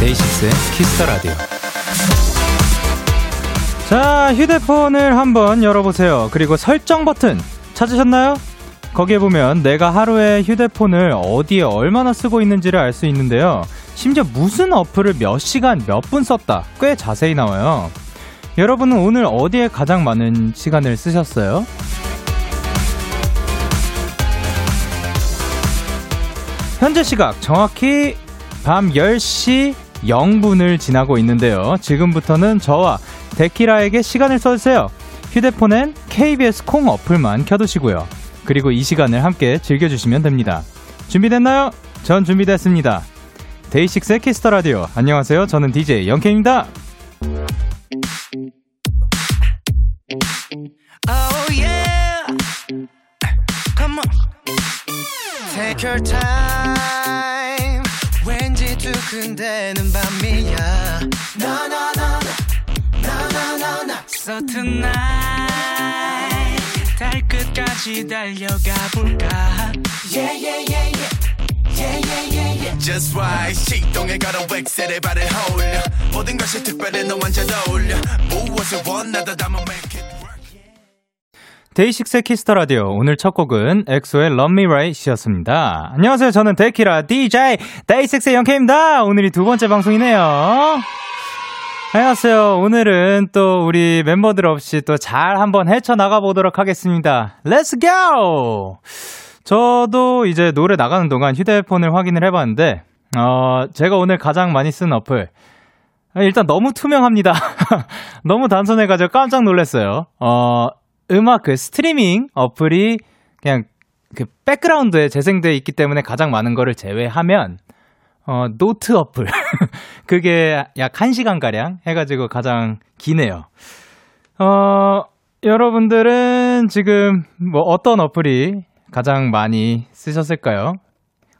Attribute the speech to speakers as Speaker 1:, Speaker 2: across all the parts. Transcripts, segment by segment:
Speaker 1: 데이식스의 Kiss the Radio. 자, 휴대폰을 한번 열어보세요. 그리고 설정 버튼 찾으셨나요? 거기에 보면 내가 하루에 휴대폰을 어디에 얼마나 쓰고 있는지를 알 수 있는데요. 심지어 무슨 어플을 몇 시간, 몇 분 썼다. 꽤 자세히 나와요. 여러분은 오늘 어디에 가장 많은 시간을 쓰셨어요? 현재 시각 정확히 밤 10시 0분을 지나고 있는데요. 지금부터는 저와 데키라에게 시간을 써주세요. 휴대폰엔 KBS 콩 어플만 켜두시고요. 그리고 이 시간을 함께 즐겨주시면 됩니다. 준비됐나요? 전 준비됐습니다. 데이식스의 Kiss the Radio. 안녕하세요. 저는 DJ 영케이입니다.
Speaker 2: Oh 두근대는 밤이야. No no. So tonight 달 끝까지 달려가 볼까? Yeah yeah yeah yeah. Yeah, yeah, yeah, yeah.
Speaker 3: Just right 시동을 걸어 엑셀에 발을 올려 모든 것이 특별해 너 완전 어울려 무엇을 원하든 다 말해 make it work
Speaker 1: 데이식스의 Kiss the Radio. 오늘 첫 곡은 엑소의 Love Me Right이었습니다. 안녕하세요. 저는 데키라 DJ 데이식스의 영케입니다. 오늘이 두 번째 방송이네요. 안녕하세요. 오늘은 또 우리 멤버들 없이 또 잘 한번 헤쳐나가 보도록 하겠습니다. Let's go! 저도 이제 노래 나가는 동안 휴대폰을 확인을 해봤는데, 어, 제가 오늘 가장 많이 쓴 어플. 일단 너무 투명합니다. 너무 단순해가지고 깜짝 놀랐어요. 어, 음악 그 스트리밍 어플이 그냥 그 백그라운드에 재생돼 있기 때문에 가장 많은 거를 제외하면 어 노트 어플 그게 약 1시간가량 해가지고 가장 기네요. 어 여러분들은 지금 뭐 어떤 어플이 가장 많이 쓰셨을까요?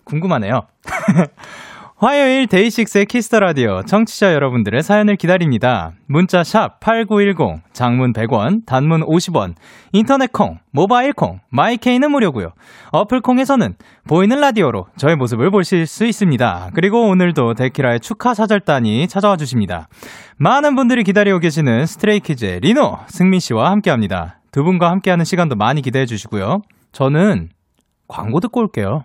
Speaker 1: 궁금하네요. 화요일 데이식스의 Kiss the Radio 청취자 여러분들의 사연을 기다립니다. 문자 샵 8910 장문 100원, 단문 50원, 인터넷 콩, 모바일 콩, my K는 무료고요. 어플 콩에서는 보이는 라디오로 저의 모습을 보실 수 있습니다. 그리고 오늘도 데키라의 축하 사절단이 찾아와 주십니다. 많은 분들이 기다리고 계시는 스트레이키즈의 리노, 승민 씨와 함께 합니다. 두 분과 함께하는 시간도 많이 기대해 주시고요. 저는 광고 듣고 올게요.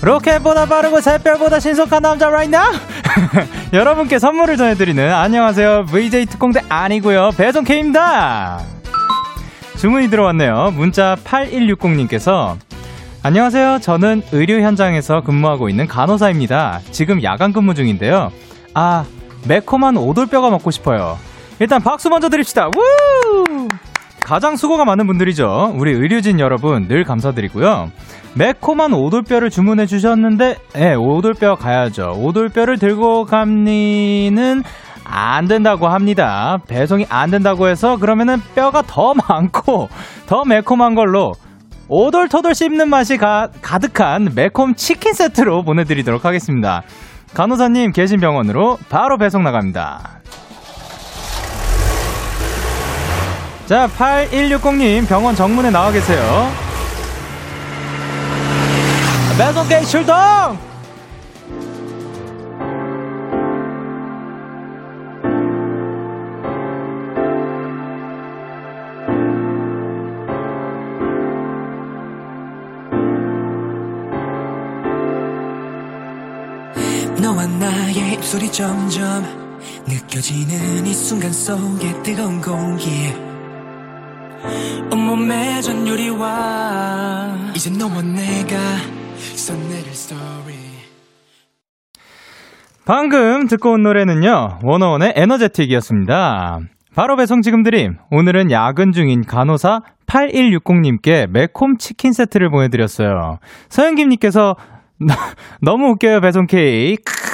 Speaker 1: 로켓보다 빠르고 새별보다 신속한 남자 right now? 여러분께 선물을 전해드리는 안녕하세요. VJ 특공대 아니고요. 배송 K입니다. 주문이 들어왔네요. 문자 8160님께서 안녕하세요. 저는 의료 현장에서 근무하고 있는 간호사입니다. 지금 야간 근무 중인데요. 아 매콤한 오돌뼈가 먹고 싶어요. 일단 박수 먼저 드립시다. 우! 가장 수고가 많은 분들이죠. 우리 의료진 여러분 늘 감사드리고요. 매콤한 오돌뼈를 주문해 주셨는데, 예, 오돌뼈 가야죠. 오돌뼈를 들고 갑니는 안 된다고 합니다. 배송이 안 된다고 해서 그러면은 뼈가 더 많고 더 매콤한 걸로 오돌토돌 씹는 맛이 가, 가득한 매콤 치킨 세트로 보내드리도록 하겠습니다. 간호사님 계신 병원으로 바로 배송 나갑니다. 자, 8160님 병원 정문에 나와 계세요. 배송계 출동!
Speaker 2: 너와 나의 입술이 점점 느껴지는 이 순간 속에 뜨거운 공기 온몸에 전율이와 이제 너와 내가 써내릴 story
Speaker 1: 방금 듣고 온 노래는요, 원어원의 에너제틱이었습니다. 바로 배송 지금 드림. 오늘은 야근 중인 간호사 8160님께 매콤 치킨 세트를 보내드렸어요. 서영김님께서 너무 웃겨요, 배송 케이크.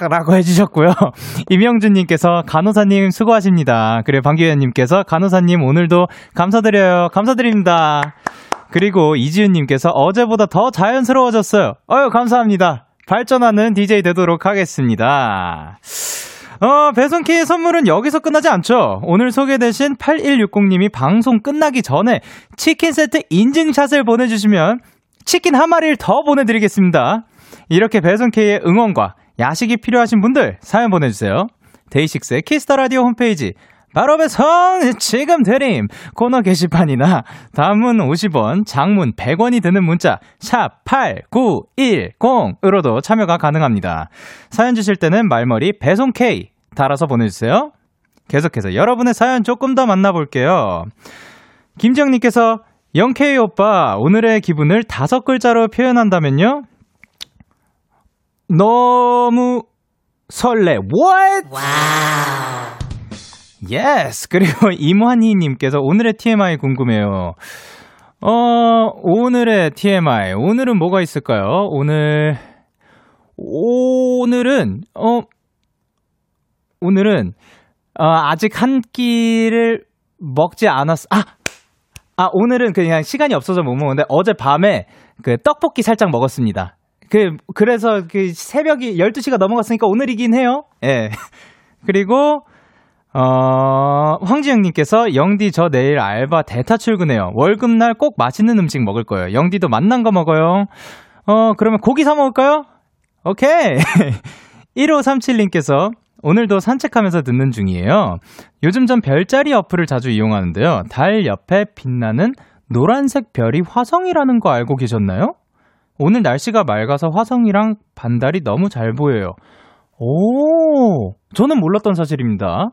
Speaker 1: 라고 해주셨고요. 임영준님께서 간호사님 수고하십니다. 그리고 방기현님께서 간호사님 오늘도 감사드려요. 감사드립니다. 그리고 이지윤님께서 어제보다 더 자연스러워졌어요. 어유 감사합니다. 발전하는 DJ 되도록 하겠습니다. 어, 배송키의 선물은 여기서 끝나지 않죠. 오늘 소개되신 8160님이 방송 끝나기 전에 치킨 세트 인증샷을 보내주시면 치킨 한 마리를 더 보내드리겠습니다. 이렇게 배송K의 응원과 야식이 필요하신 분들 사연 보내주세요. 데이식스의 키스 더 라디오 홈페이지 바로 배송 지금 드림 코너 게시판이나 단문 50원, 장문 100원이 드는 문자 샵 8910으로도 참여가 가능합니다. 사연 주실 때는 말머리 배송 K 달아서 보내주세요. 계속해서 여러분의 사연 조금 더 만나볼게요. 김지영님께서 영케이 오빠 오늘의 기분을 다섯 글자로 표현한다면요? 너무 설레. What? Yes. 그리고 임환희 님께서 오늘의 TMI 궁금해요. 어, 오늘의 TMI. 오늘은 뭐가 있을까요? 오늘, 오늘은, 어, 오늘은, 어, 아직 한 끼를 먹지 않았, 아! 아, 오늘은 그냥 시간이 없어서 못 먹었는데 어젯밤에 그 떡볶이 살짝 먹었습니다. 그, 그래서 그 새벽이 12시가 넘어갔으니까 오늘이긴 해요. 예. 그리고, 어, 황지영님께서 영디 저 내일 알바 대타 출근해요. 월급날 꼭 맛있는 음식 먹을 거예요. 영디도 맛난 거 먹어요. 어, 그러면 고기 사 먹을까요? 오케이. 1537님께서 오늘도 산책하면서 듣는 중이에요. 요즘 전 별자리 어플을 자주 이용하는데요. 달 옆에 빛나는 노란색 별이 화성이라는 거 알고 계셨나요? 오늘 날씨가 맑아서 화성이랑 반달이 너무 잘 보여요. 오, 저는 몰랐던 사실입니다.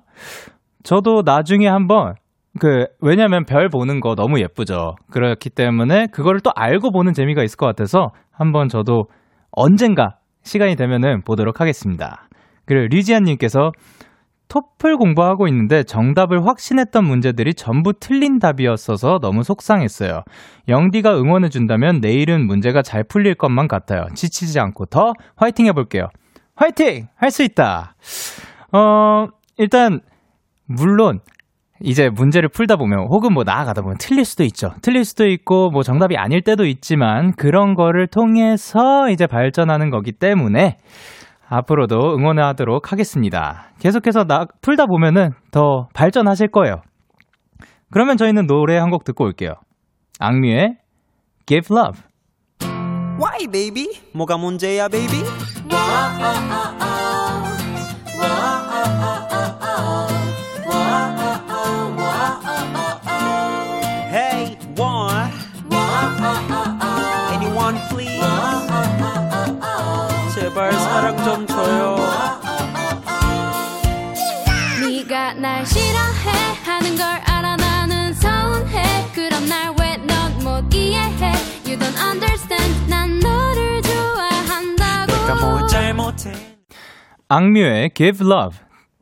Speaker 1: 저도 나중에 한번 그 왜냐면 별 보는 거 너무 예쁘죠. 그렇기 때문에 그거를 또 알고 보는 재미가 있을 것 같아서 한번 저도 언젠가 시간이 되면은 보도록 하겠습니다. 그리고 류지안 님께서 토플 공부하고 있는데 정답을 확신했던 문제들이 전부 틀린 답이었어서 너무 속상했어요. 영디가 응원해준다면 내일은 문제가 잘 풀릴 것만 같아요. 지치지 않고 더 화이팅 해볼게요. 화이팅! 할 수 있다! 어, 일단, 물론, 이제 문제를 풀다 보면 혹은 뭐 나아가다 보면 틀릴 수도 있죠. 틀릴 수도 있고 뭐 정답이 아닐 때도 있지만 그런 거를 통해서 이제 발전하는 거기 때문에 앞으로도 응원하도록 하겠습니다. 계속해서 나, 풀다 보면은 더 발전하실 거예요. 그러면 저희는 노래 한 곡 듣고 올게요. 악뮤의 Give Love.
Speaker 4: Why, baby? 뭐가 문제야, baby? Hey, 줘요.
Speaker 5: 네가 날 싫어해 하는 걸 알아 나는 서운해 그럼 날 왜 넌 못 이해해 You don't understand 난 너를 좋아한다고
Speaker 4: 내가 뭘 잘못해?
Speaker 1: 악뮤의 Give Love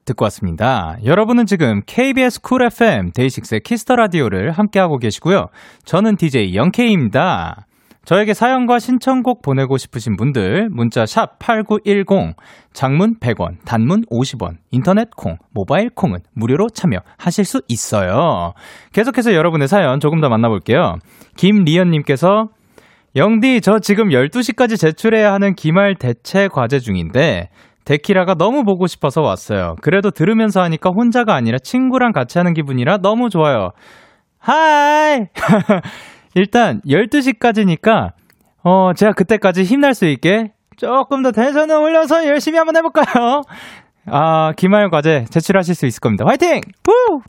Speaker 1: 듣고 왔습니다. 여러분은 지금 KBS 쿨 FM 데이식스의 키스 더 라디오를 함께하고 계시고요. 저는 DJ 영케이입니다. 저에게 사연과 신청곡 보내고 싶으신 분들 문자 샵 8910 장문 100원 단문 50원 인터넷 콩 모바일 콩은 무료로 참여하실 수 있어요. 계속해서 여러분의 사연 조금 더 만나볼게요. 김리연 님께서 영디 저 지금 12시까지 제출해야 하는 기말 대체 과제 중인데 데키라가 너무 보고 싶어서 왔어요. 그래도 들으면서 하니까 혼자가 아니라 친구랑 같이 하는 기분이라 너무 좋아요. 하이! 일단 12시까지니까 어 제가 그때까지 힘날 수 있게 조금 더 텐션을 올려서 열심히 한번 해볼까요? 아 기말 과제 제출하실 수 있을 겁니다. 화이팅! 후!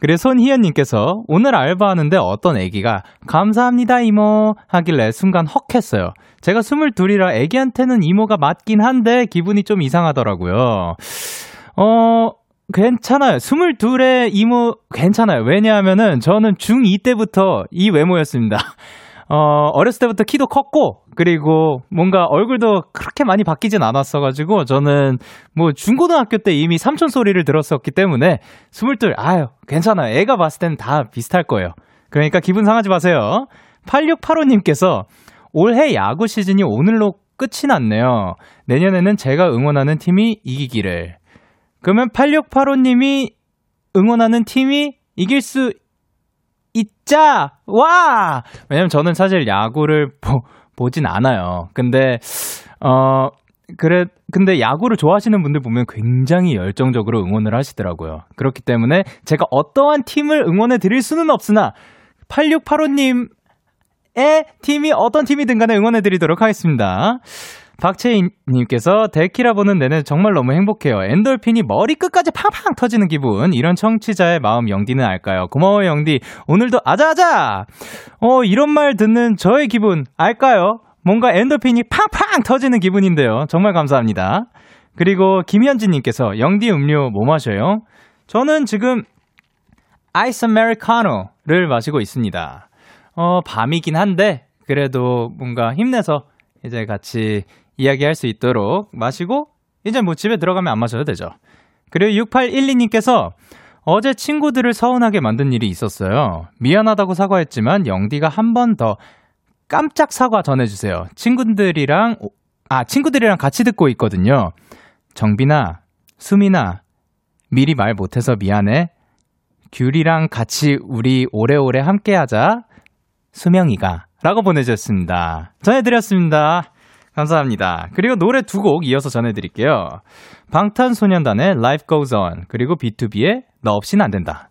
Speaker 1: 그리고 손희연님께서 오늘 알바하는데 어떤 애기가 감사합니다 이모 하길래 순간 헉 했어요. 제가 22이라 애기한테는 이모가 맞긴 한데 기분이 좀 이상하더라고요. 어, 괜찮아요. 22의 이모 괜찮아요. 왜냐하면은 저는 중2 때부터 이 외모였습니다. 어, 어렸을 때부터 키도 컸고, 그리고 뭔가 얼굴도 그렇게 많이 바뀌진 않았어가지고, 저는 뭐 중고등학교 때 이미 삼촌 소리를 들었었기 때문에, 22, 아유, 괜찮아요. 애가 봤을 땐 다 비슷할 거예요. 그러니까 기분 상하지 마세요. 8685님께서 올해 야구 시즌이 오늘로 끝이 났네요. 내년에는 제가 응원하는 팀이 이기기를. 그러면 8685님이 응원하는 팀이 이길 수 있자! 와! 왜냐면 저는 사실 야구를 보, 보진 않아요. 근데, 어, 그래, 근데 야구를 좋아하시는 분들 보면 굉장히 열정적으로 응원을 하시더라고요. 그렇기 때문에 제가 어떠한 팀을 응원해 드릴 수는 없으나, 8685님의 팀이 어떤 팀이든 간에 응원해 드리도록 하겠습니다. 박채인님께서 데키라 보는 내내 정말 너무 행복해요. 엔돌핀이 머리 끝까지 팡팡 터지는 기분. 이런 청취자의 마음 영디는 알까요? 고마워요 영디. 오늘도 아자아자. 어 이런 말 듣는 저의 기분 알까요? 뭔가 엔돌핀이 팡팡 터지는 기분인데요. 정말 감사합니다. 그리고 김현진님께서 영디 음료 뭐 마셔요? 저는 지금 아이스 아메리카노를 마시고 있습니다. 어 밤이긴 한데 그래도 뭔가 힘내서 이제 같이 이야기할 수 있도록 마시고 이제 뭐 집에 들어가면 안 마셔도 되죠. 그리고 6812님께서 어제 친구들을 서운하게 만든 일이 있었어요. 미안하다고 사과했지만 영디가 한 번 더 깜짝 사과 전해주세요. 친구들이랑 아 친구들이랑 같이 듣고 있거든요. 정빈아, 수민아, 미리 말 못해서 미안해. 귤이랑 같이 우리 오래오래 함께하자. 수명이가 라고 보내주셨습니다. 전해드렸습니다. 감사합니다. 그리고 노래 두 곡 이어서 전해드릴게요. 방탄소년단의 Life Goes On 그리고 B2B의 너 없이는 안 된다.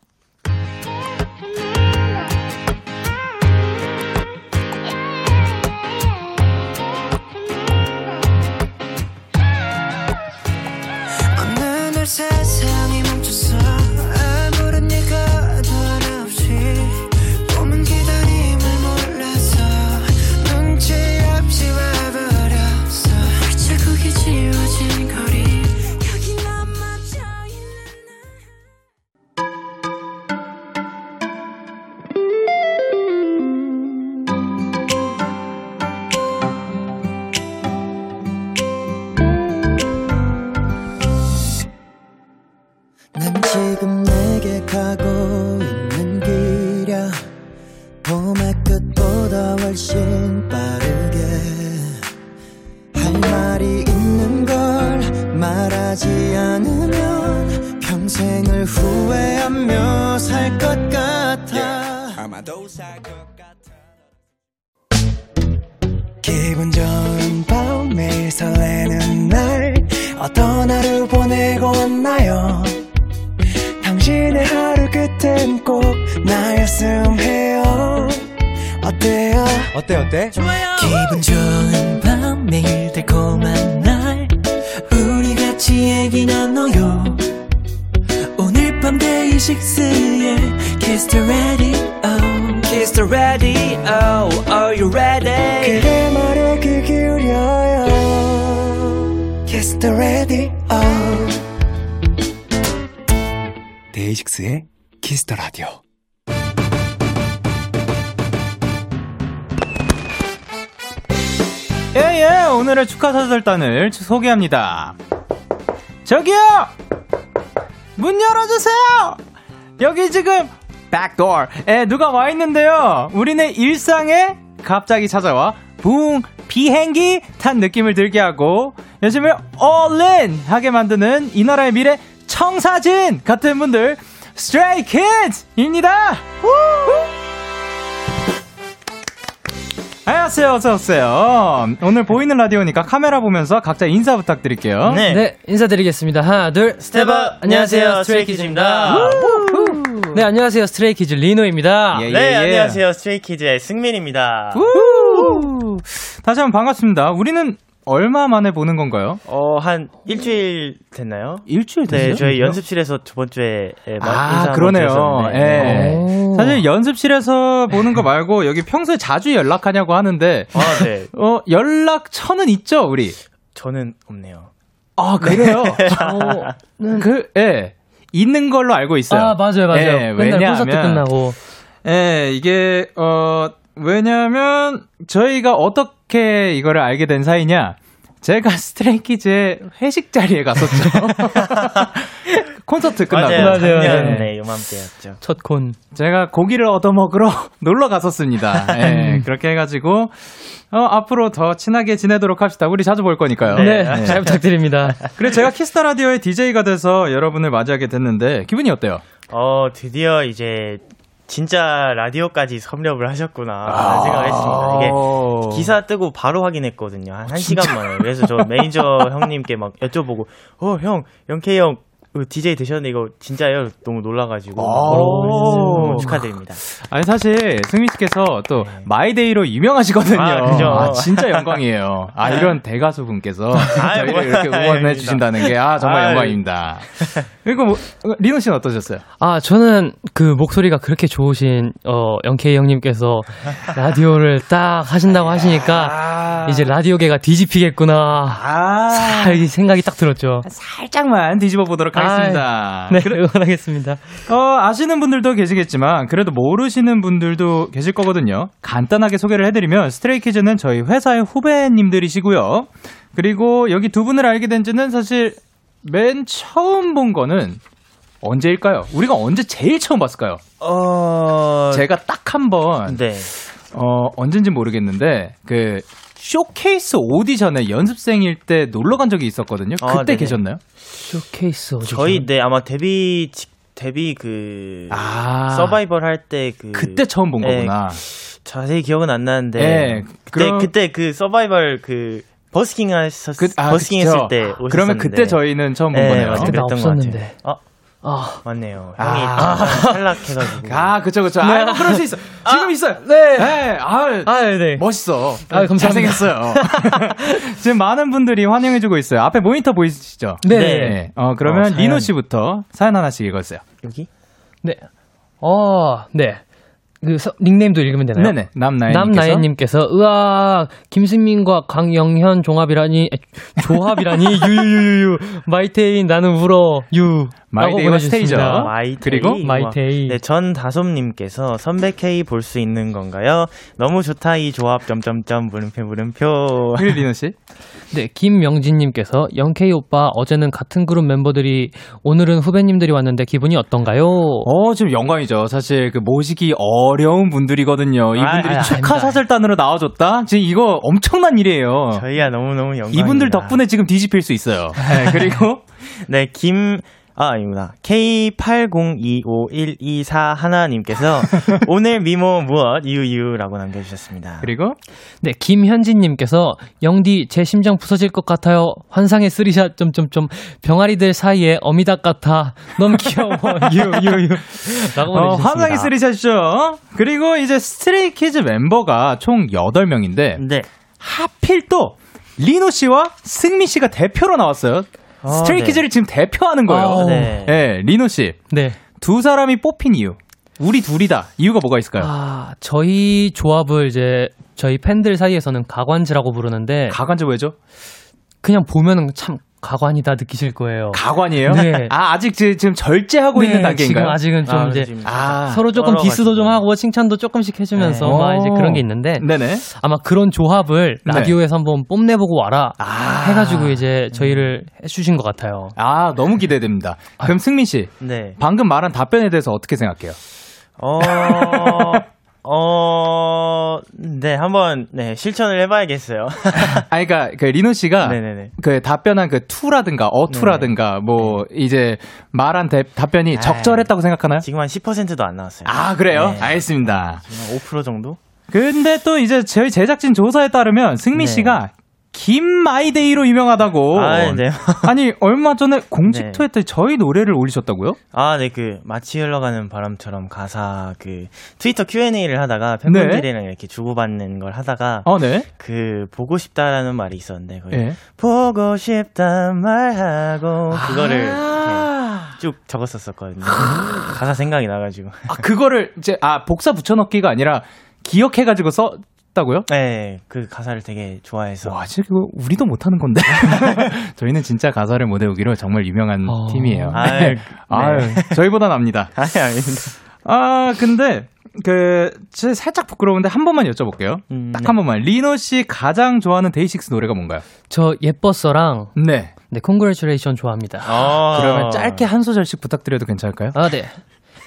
Speaker 1: 소개합니다. 저기요 문 열어주세요. 여기 지금 백도어에 누가 와 있는데요. 우리네 일상에 갑자기 찾아와 붕 비행기 탄 느낌을 들게 하고 요즘을 all-in 하게 만드는 이 나라의 미래 청사진 같은 분들 스트레이 키즈입니다. 안녕하세요. 어서오세요. 오늘 보이는 라디오니까 카메라 보면서 각자 인사 부탁드릴게요.
Speaker 6: 네. 인사드리겠습니다. 하나, 둘, Step out! 안녕하세요, 스트레이키즈입니다. 네, 안녕하세요, 스트레이키즈 리노입니다.
Speaker 1: 예, 예,
Speaker 7: 네,
Speaker 1: 예.
Speaker 7: 안녕하세요. 스트레이키즈의 승민입니다.
Speaker 1: 우! 다시 한번 반갑습니다. 우리는 얼마 만에 보는 건가요?
Speaker 7: 어, 한 일주일 됐나요?
Speaker 1: 일주일 됐어요?
Speaker 7: 네, 저희 연습실에서 저번 주에 예,
Speaker 1: 아, 그러네요. 예.
Speaker 6: 오.
Speaker 1: 사실 연습실에서 보는 거 말고 여기 평소에 자주 연락하냐고 하는데
Speaker 7: 아, 네.
Speaker 1: 어, 연락처는 있죠, 우리.
Speaker 7: 저는 없네요.
Speaker 1: 아, 그래요? 그, 예. 있는 걸로 알고 있어요.
Speaker 6: 아, 맞아요, 맞아요.
Speaker 1: 예,
Speaker 6: 맨날 콘서트
Speaker 1: 왜냐하면
Speaker 6: 끝나고.
Speaker 1: 예, 이게, 어, 왜냐면, 저희가 어떻게 이거를 알게 된 사이냐. 제가 스트레이키즈의 회식 자리에 갔었죠. 콘서트 끝나고.
Speaker 7: 맞아요.
Speaker 6: 맞아요.
Speaker 7: 작년
Speaker 6: 네.
Speaker 7: 네, 요맘때였죠.
Speaker 6: 첫 콘.
Speaker 1: 제가 고기를 얻어먹으러 놀러 갔었습니다. 예, 그렇게 해가지고, 어, 앞으로 더 친하게 지내도록 합시다. 우리 자주 볼 거니까요.
Speaker 6: 네, 잘 부탁드립니다.
Speaker 1: 그래, 제가 키스 더 라디오의 DJ가 돼서 여러분을 맞이하게 됐는데, 기분이 어때요?
Speaker 7: 어, 드디어 이제 진짜 라디오까지 섭렵을 하셨구나
Speaker 1: 아.
Speaker 7: 생각을 했습니다. 이게
Speaker 1: 어.
Speaker 7: 기사 뜨고 바로 확인했거든요. 한 1시간 만에. 그래서 저 매니저 형님께 막 여쭤보고, 어, 형, 영케이 형, DJ 되셨는데 이거 진짜예요? 너무 놀라가지고.
Speaker 1: 오.
Speaker 7: 너무 축하드립니다.
Speaker 1: 아니 사실 승민 씨께서 또
Speaker 7: 네.
Speaker 1: 마이데이로 유명하시거든요.
Speaker 7: 아, 그죠.
Speaker 1: 아, 진짜 영광이에요. 아 이런 대가수 분께서 저희를
Speaker 7: 뭐야.
Speaker 1: 이렇게 응원해. 주신다는 게 아 정말
Speaker 7: 아유.
Speaker 1: 영광입니다. 그리고 뭐, 리노 씨는 어떠셨어요?
Speaker 6: 아, 저는 그 목소리가 그렇게 좋으신, 어, 영케이 형님께서 라디오를 딱 하신다고 하시니까, 이제 라디오계가 뒤집히겠구나.
Speaker 1: 아
Speaker 6: 살 생각이 딱 들었죠.
Speaker 1: 살짝만 뒤집어 보도록 하겠습니다.
Speaker 6: 네,
Speaker 1: 그래-
Speaker 6: 응원하겠습니다.
Speaker 1: 어, 아시는 분들도 계시겠지만 그래도 모르시는 분들도 계실 거거든요. 간단하게 소개를 해드리면 스트레이키즈는 저희 회사의 후배님들이시고요. 그리고 여기 두 분을 알게 된 지는 사실 맨 처음 본 거는 언제일까요? 우리가 언제 제일 처음 봤을까요?
Speaker 7: 어,
Speaker 1: 제가 딱 한 번,
Speaker 7: 네.
Speaker 1: 어, 언젠지 모르겠는데, 그, 쇼케이스 오디션에 연습생일 때 놀러 간 적이 있었거든요.
Speaker 7: 아,
Speaker 1: 그때
Speaker 7: 네네.
Speaker 1: 계셨나요?
Speaker 6: 쇼케이스 오디션.
Speaker 7: 저희, 네, 아마 데뷔, 직- 데뷔 그,
Speaker 1: 아.
Speaker 7: 서바이벌 할 때 그.
Speaker 1: 그때 처음 본
Speaker 7: 네,
Speaker 1: 거구나.
Speaker 7: 자세히 기억은 안 나는데.
Speaker 1: 네,
Speaker 7: 그때,
Speaker 1: 그럼-
Speaker 7: 그때 그 서바이벌 그, 버스킹 하셨,
Speaker 1: 그, 아,
Speaker 7: 버스킹
Speaker 1: 그쵸.
Speaker 7: 했을 때 오셨는데.
Speaker 1: 그러면 그때 저희는 처음 본
Speaker 7: 네,
Speaker 1: 거네요.
Speaker 7: 맞아요.
Speaker 6: 나
Speaker 7: 그랬던 것
Speaker 6: 없었는데.
Speaker 7: 같아요. 어,
Speaker 6: 아,
Speaker 7: 맞네요.
Speaker 1: 아.
Speaker 7: 형이 잠깐 탈락해가지고.
Speaker 1: 아, 그쵸, 그쵸. 아, 그럴 수 있어. 지금 있어요.
Speaker 6: 네.
Speaker 1: 네. 아,
Speaker 6: 아, 네.
Speaker 1: 멋있어.
Speaker 6: 아, 감사합니다.
Speaker 1: 잘생겼어요. 지금 많은 분들이 환영해주고 있어요. 앞에 모니터 보이시죠?
Speaker 6: 네.
Speaker 1: 네. 어, 그러면
Speaker 7: 어, 사연.
Speaker 1: 리노 씨부터 사연 하나씩 읽어주세요.
Speaker 7: 여기?
Speaker 6: 네. 어, 네. 그 서- 닉네임도 읽으면 되나요?
Speaker 1: 네네. 남나연.
Speaker 6: 남나연님께서 으아 김승민과 강영현 종합이라니 에, 조합이라니 유유유유 마이테이인 나는 울어 유
Speaker 1: 마이데이와
Speaker 6: 라고
Speaker 1: 스테이죠.
Speaker 7: 마이테이.
Speaker 1: 그리고
Speaker 7: 우와.
Speaker 6: 마이테이.
Speaker 7: 네, 전 다솜님께서 선배 케미 볼 수 있는 건가요? 너무 좋다 이 조합 점점점 물음표 물음표.
Speaker 1: 그리고 리노 씨.
Speaker 6: 네 김명진님께서 영케이 오빠 어제는 같은 그룹 멤버들이 오늘은 후배님들이 왔는데 기분이 어떤가요?
Speaker 1: 어, 지금 영광이죠. 사실 그 모시기 어려운 분들이거든요. 이분들이
Speaker 7: 아, 아,
Speaker 1: 축하 사절단으로 나와줬다? 지금 이거 엄청난 일이에요.
Speaker 7: 저희야 너무 너무 영광.
Speaker 1: 이분들 덕분에 지금 뒤집힐 수 있어요. 네, 그리고
Speaker 7: 네, 김 아, 아닙니다. K80251241 하나님께서 오늘 미모 무엇 유유라고 남겨주셨습니다.
Speaker 1: 그리고
Speaker 6: 네 김현진님께서 영디 제 심장 부서질 것 같아요 환상의 three shot 점점점 병아리들 사이에 어미닭 같아 너무 귀여워 유유유 라고
Speaker 1: 어. 환상이 쓰리샷이죠. 그리고 이제 스트레이키즈 멤버가 총 8명인데
Speaker 7: 네.
Speaker 1: 하필 또 리노 씨와 승민 씨가 대표로 나왔어요.
Speaker 7: 아,
Speaker 1: 스트레이키즈를 지금 대표하는 거예요.
Speaker 6: 아우.
Speaker 7: 네.
Speaker 1: 네, 리노 씨.
Speaker 6: 네.
Speaker 1: 두 사람이 뽑힌 이유. 우리 둘이다. 이유가 뭐가 있을까요?
Speaker 6: 아, 저희 조합을 이제 저희 팬들 사이에서는 가관지라고 부르는데
Speaker 1: 가관지 왜죠?
Speaker 6: 그냥 보면은 참 가관이다 느끼실 거예요.
Speaker 1: 가관이에요?
Speaker 6: 네.
Speaker 1: 아, 아직 지- 지금 절제하고
Speaker 6: 네,
Speaker 1: 있는 단계인가요?
Speaker 6: 지금 아직은 좀
Speaker 7: 아,
Speaker 6: 이제
Speaker 1: 아,
Speaker 6: 서로 조금. 디스도 좀 하고 칭찬도 조금씩 해주면서
Speaker 7: 네.
Speaker 6: 막 이제
Speaker 1: 오.
Speaker 6: 그런 게 있는데
Speaker 1: 네네.
Speaker 6: 아마 그런 조합을
Speaker 1: 네.
Speaker 6: 라디오에서 한번 뽐내보고 와라
Speaker 1: 아.
Speaker 6: 해가지고 이제 저희를 해주신 것 같아요.
Speaker 1: 아, 너무 기대됩니다. 그럼 승민 씨,
Speaker 7: 네.
Speaker 1: 방금 말한 답변에 대해서 어떻게 생각해요?
Speaker 7: 어, 어, 네, 한번, 네, 실천을 해 봐야겠어요.
Speaker 1: 아, 그러니까 그 리노 씨가
Speaker 7: 네네네.
Speaker 1: 그 답변한 그 투라든가 어투라든가 뭐 이제 말한 대- 답변이
Speaker 7: 아.
Speaker 1: 적절했다고 생각하나요?
Speaker 7: 지금 한 10%도 안 나왔어요.
Speaker 1: 아, 그래요?
Speaker 7: 네.
Speaker 1: 알겠습니다.
Speaker 7: 지금 한 5% 정도?
Speaker 1: 근데 또 이제 저희 제작진 조사에 따르면
Speaker 7: 네.
Speaker 1: 씨가 김마이데이로 유명하다고.
Speaker 7: 아, 네.
Speaker 1: 아니, 얼마 전에 공식
Speaker 7: 네.
Speaker 1: 때 저희 노래를 올리셨다고요?
Speaker 7: 아, 네, 그, 마치 흘러가는 바람처럼 가사, 그, 트위터 Q&A를 하다가 팬분들이랑 이렇게 주고받는 걸 하다가,
Speaker 1: 어, 네.
Speaker 7: 그, 보고 싶다라는 말이 있었는데, 거기
Speaker 1: 예.
Speaker 7: 보고 싶단 말하고, 그거를
Speaker 1: 아.
Speaker 7: 쭉 적었었었거든요. 가사 생각이 나가지고.
Speaker 1: 아, 그거를 이제, 아, 복사 붙여넣기가 아니라 기억해가지고 썼다고요?
Speaker 7: 네, 그 가사를 되게 좋아해서.
Speaker 1: 와, 진짜 그거 우리도 못하는 건데. 저희는 진짜 가사를 못 외우기로 정말 유명한
Speaker 6: 어.
Speaker 1: 팀이에요.
Speaker 7: 아유, 네.
Speaker 1: 아유, 저희보다 낫습니다.
Speaker 7: 아니, 아닙니다.
Speaker 1: 아, 근데, 그, 제 살짝 부끄러운데 한 번만 여쭤볼게요.
Speaker 7: 음,
Speaker 1: 딱
Speaker 7: 네.
Speaker 1: 한 번만. 리노 씨 가장 좋아하는 데이식스 노래가 뭔가요?
Speaker 6: 저 예뻤어랑
Speaker 1: 네.
Speaker 6: 네, congratulation 좋아합니다.
Speaker 7: 어.
Speaker 1: 그러면 짧게 한 소절씩 부탁드려도 괜찮을까요?
Speaker 6: 아, 네.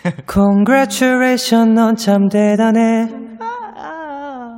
Speaker 6: congratulation 넌참 대단해.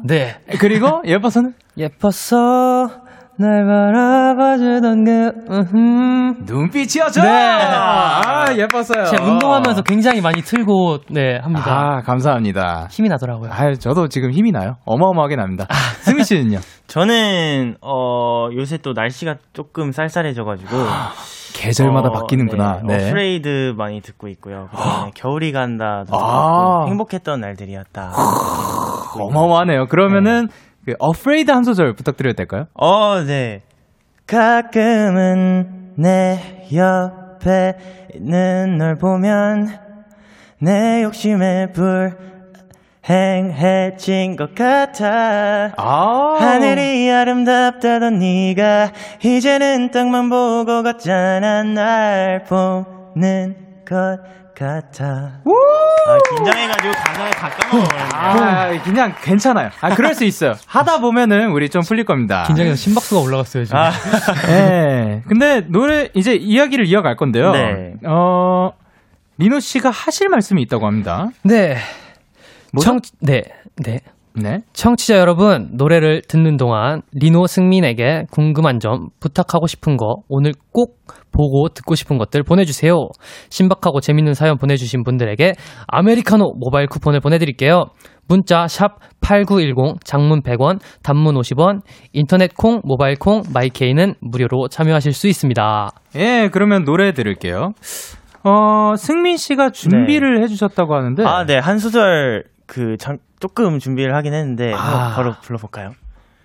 Speaker 6: 네.
Speaker 1: 그리고 예뻐서는
Speaker 6: 예뻤어. 날 바라봐주던 그, 음흠.
Speaker 1: 눈빛이었죠.
Speaker 6: 네.
Speaker 1: 아 예뻤어요.
Speaker 6: 제가 운동하면서 굉장히 많이 틀고, 네, 합니다.
Speaker 1: 아 감사합니다.
Speaker 6: 힘이 나더라고요.
Speaker 1: 아 저도 지금 힘이 나요. 어마어마하게 납니다. 승희 씨는요?
Speaker 7: 저는, 어, 요새 또 날씨가 조금 쌀쌀해져가지고.
Speaker 1: 계절마다
Speaker 7: 어,
Speaker 1: 바뀌는구나.
Speaker 7: 네.
Speaker 1: 네.
Speaker 7: 어프레이드 많이 듣고 있고요. 겨울이 간다. 도
Speaker 1: 아.
Speaker 7: 행복했던 날들이었다.
Speaker 1: 어마어마하네요. 그러면은 그 Afraid 한 소절 부탁드려도 될까요?
Speaker 7: 어, 네. 가끔은 내 옆에 있는 널 보면 내 욕심에 불 행해진 것 같아.
Speaker 1: 아
Speaker 7: 하늘이 아름답다던 네가 이제는 땅만 보고 걷잖아 날 보는 것 같아. 아, 긴장해가지고 가사에 다 까먹어요.
Speaker 1: 아, 그냥 괜찮아요. 아, 그럴 수 있어요. 하다 보면은 우리 좀 풀릴 겁니다.
Speaker 6: 긴장해서 심박수가 올라갔어요, 지금.
Speaker 7: 아,
Speaker 1: 네. 근데 노래 이제 이야기를 이어갈 건데요.
Speaker 7: 네.
Speaker 1: 어 리노 씨가 하실 말씀이 있다고 합니다.
Speaker 6: 네.
Speaker 1: 뭐죠?
Speaker 6: 청, 네, 네.
Speaker 1: 네.
Speaker 6: 청취자 여러분, 노래를 듣는 동안 리노 승민에게 궁금한 점, 부탁하고 싶은 거, 오늘 꼭 보고 듣고 싶은 것들 보내주세요. 신박하고 재밌는 사연 보내주신 분들에게 아메리카노 모바일 쿠폰을 보내드릴게요. 문자 샵 8910, 장문 100원, 단문 50원, 인터넷 콩, 모바일 콩, 마이케이는 무료로 참여하실 수 있습니다.
Speaker 1: 예, 그러면 노래 들을게요. 어, 승민 씨가 준비를 해주셨다고 하는데.
Speaker 7: 아, 네. 한 소절 그 장, 조금 준비를 하긴 했는데
Speaker 1: 아.
Speaker 7: 바로 불러볼까요?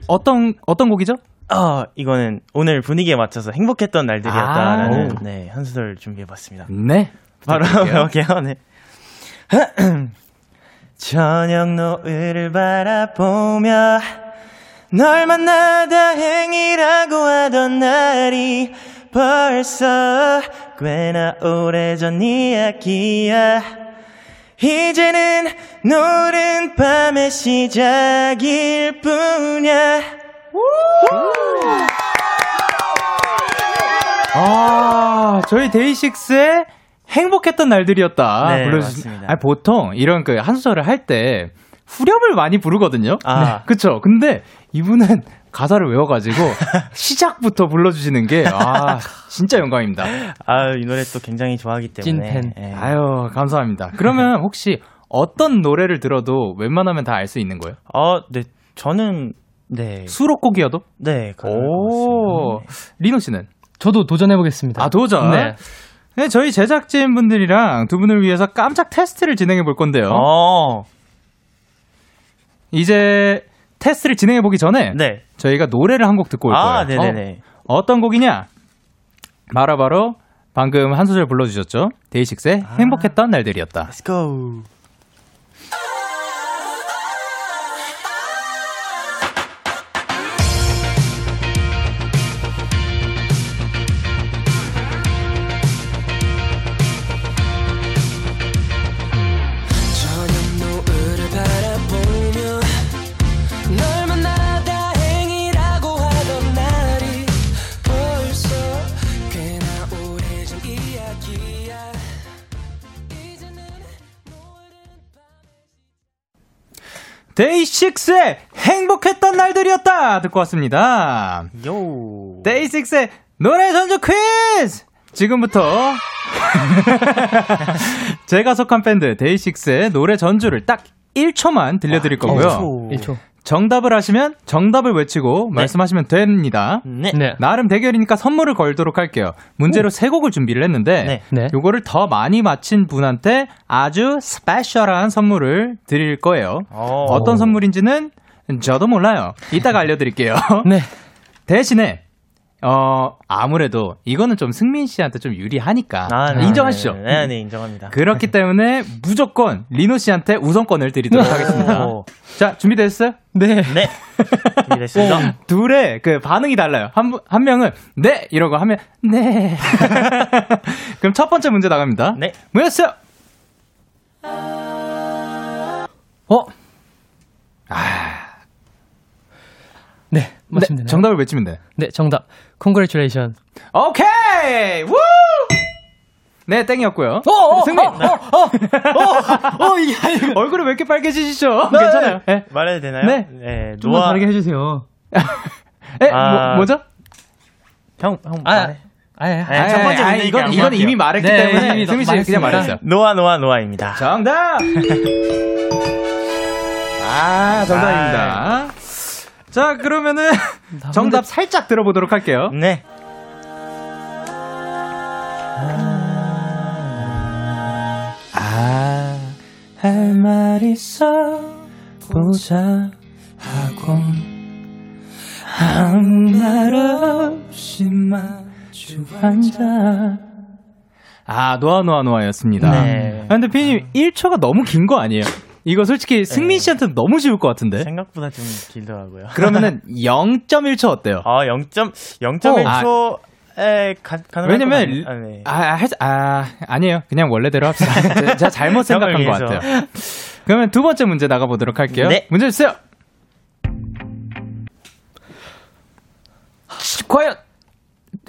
Speaker 1: 어떤, 어떤 곡이죠?
Speaker 7: 아, 이거는 오늘 분위기에 맞춰서 행복했던 날들이었다라는
Speaker 1: 아,
Speaker 7: 네, 한 소절 준비해봤습니다.
Speaker 1: 네.
Speaker 7: 바로. 해볼게요. 네. 저녁 노을을 바라보며 널 만나 다행이라고 하던 날이 벌써 꽤나 오래전 이야기야 이제는 노른 밤의 시작일 뿐이야
Speaker 1: 아, 저희 데이식스의 행복했던 날들이었다.
Speaker 7: 네,
Speaker 1: 불러주신-
Speaker 7: 맞습니다.
Speaker 1: 아니, 보통 이런 그 한 소절을 할 때 후렴을 많이 부르거든요.
Speaker 7: 아.
Speaker 1: 그쵸. 근데 이분은 가사를 외워가지고 시작부터 불러주시는 게, 아, 진짜 영광입니다.
Speaker 7: 아, 이 노래 또 굉장히 좋아하기 때문에
Speaker 6: 찐팬.
Speaker 7: 예.
Speaker 1: 아유, 감사합니다. 그러면 혹시 어떤 노래를 들어도 웬만하면 다 알 수 있는 거예요?
Speaker 7: 어, 네, 저는 네,
Speaker 1: 수록곡이어도?
Speaker 7: 네,
Speaker 1: 오,
Speaker 7: 같습니다.
Speaker 1: 리노 씨는?
Speaker 6: 저도 도전해보겠습니다.
Speaker 1: 아, 도전?
Speaker 6: 네.
Speaker 1: 네, 저희 제작진 분들이랑 두 분을 위해서 깜짝 테스트를 진행해 볼 건데요.
Speaker 7: 어,
Speaker 1: 이제 테스트를 진행해 보기 전에
Speaker 7: 네.
Speaker 1: 저희가 노래를 한 곡 듣고 올 거예요.
Speaker 7: 아, 네네네.
Speaker 1: 어, 어떤 곡이냐? 바로 바로 방금 한 소절 불러주셨죠? 데이식스의
Speaker 7: 아.
Speaker 1: 행복했던 날들이었다.
Speaker 7: Let's go.
Speaker 1: 데이식스의 행복했던 날들이었다 듣고 왔습니다.
Speaker 7: 요.
Speaker 1: 데이식스의 노래 전주 퀴즈! 지금부터 제가 속한 밴드 데이식스의 노래 전주를 딱 1초만 들려드릴 거고요.
Speaker 6: 1초.
Speaker 1: 정답을 하시면 정답을 외치고 말씀하시면 됩니다.
Speaker 7: 네.
Speaker 6: 네.
Speaker 1: 나름 대결이니까 선물을 걸도록 할게요. 문제로 세 곡을 준비를 했는데
Speaker 7: 네.
Speaker 6: 네.
Speaker 1: 요거를 더 많이 맞힌 분한테 아주 스페셜한 선물을 드릴 거예요.
Speaker 7: 어.
Speaker 1: 어떤 선물인지는 저도 몰라요. 이따가 알려드릴게요.
Speaker 6: 네.
Speaker 1: 대신에 어 아무래도 이거는 좀 승민 씨한테 좀 유리하니까
Speaker 7: 아, 네.
Speaker 1: 인정하시죠?
Speaker 7: 네, 네, 인정합니다.
Speaker 1: 그렇기 때문에 무조건 리노 씨한테 우선권을 드리도록 하겠습니다.
Speaker 7: 오.
Speaker 1: 자 준비됐어요?
Speaker 6: 네.
Speaker 7: 네. 준비됐습니다.
Speaker 1: 둘의 그 반응이 달라요. 한, 분- 한 명은 네 이러고 하면 네. 그럼 첫 번째 문제 나갑니다.
Speaker 7: 네.
Speaker 1: 뭐였어요?
Speaker 6: 어? 네. 맞습니다.
Speaker 1: 네, 정답을 외치면 돼.
Speaker 6: 네, 정답. Congratulation.
Speaker 1: 오케이! 우! 네, 땡이었고요. 승민!
Speaker 6: 어, 이게 아니고.
Speaker 1: 얼굴이 왜 이렇게 빨개지시죠? 괜찮아요. 네.
Speaker 7: 말해도 되나요?
Speaker 1: 네.
Speaker 7: 네.
Speaker 6: 좀더
Speaker 7: 노아
Speaker 6: 다르게 해주세요.
Speaker 1: 에,
Speaker 7: 아.
Speaker 1: 뭐, 뭐죠?
Speaker 7: 형, 형
Speaker 6: 아,
Speaker 7: 말해.
Speaker 6: 아예.
Speaker 7: 네, 첫 번째
Speaker 1: 아이,
Speaker 7: 문제
Speaker 1: 이건, 이건
Speaker 7: 안
Speaker 1: 이미. 말했기
Speaker 6: 네,
Speaker 1: 때문에
Speaker 6: 이미
Speaker 1: 승민 씨 그냥. 말했어요.
Speaker 7: 노아, 노아, 노아입니다.
Speaker 1: 정답! 아, 정답입니다. 자, 그러면은 정답 살짝 들어보도록 할게요.
Speaker 7: 네.
Speaker 1: 아, 할 말 있어 보자 하고 아무 말 없이 마주 앉아 아, 노아 노아 노아였습니다.
Speaker 7: 네.
Speaker 1: 아, 근데 피님 1초가 너무 긴 거 아니에요? 이거 솔직히 승민 씨한테 는 너무 쉬울 것 같은데.
Speaker 7: 생각보다 좀 길더라고요.
Speaker 1: 그러면은 0.1초 어때요?
Speaker 7: 아, 0. 0.1초 에 가, 가능할
Speaker 1: 왜냐면
Speaker 7: 것 같- 아, 네.
Speaker 1: 아, 할- 아, 아니에요. 그냥 원래대로 합시다. 제- 제가 잘못 생각한 것. 같아요. 그러면 두 번째 문제 나가보도록 할게요.
Speaker 7: 네.
Speaker 1: 문제 주세요. 과연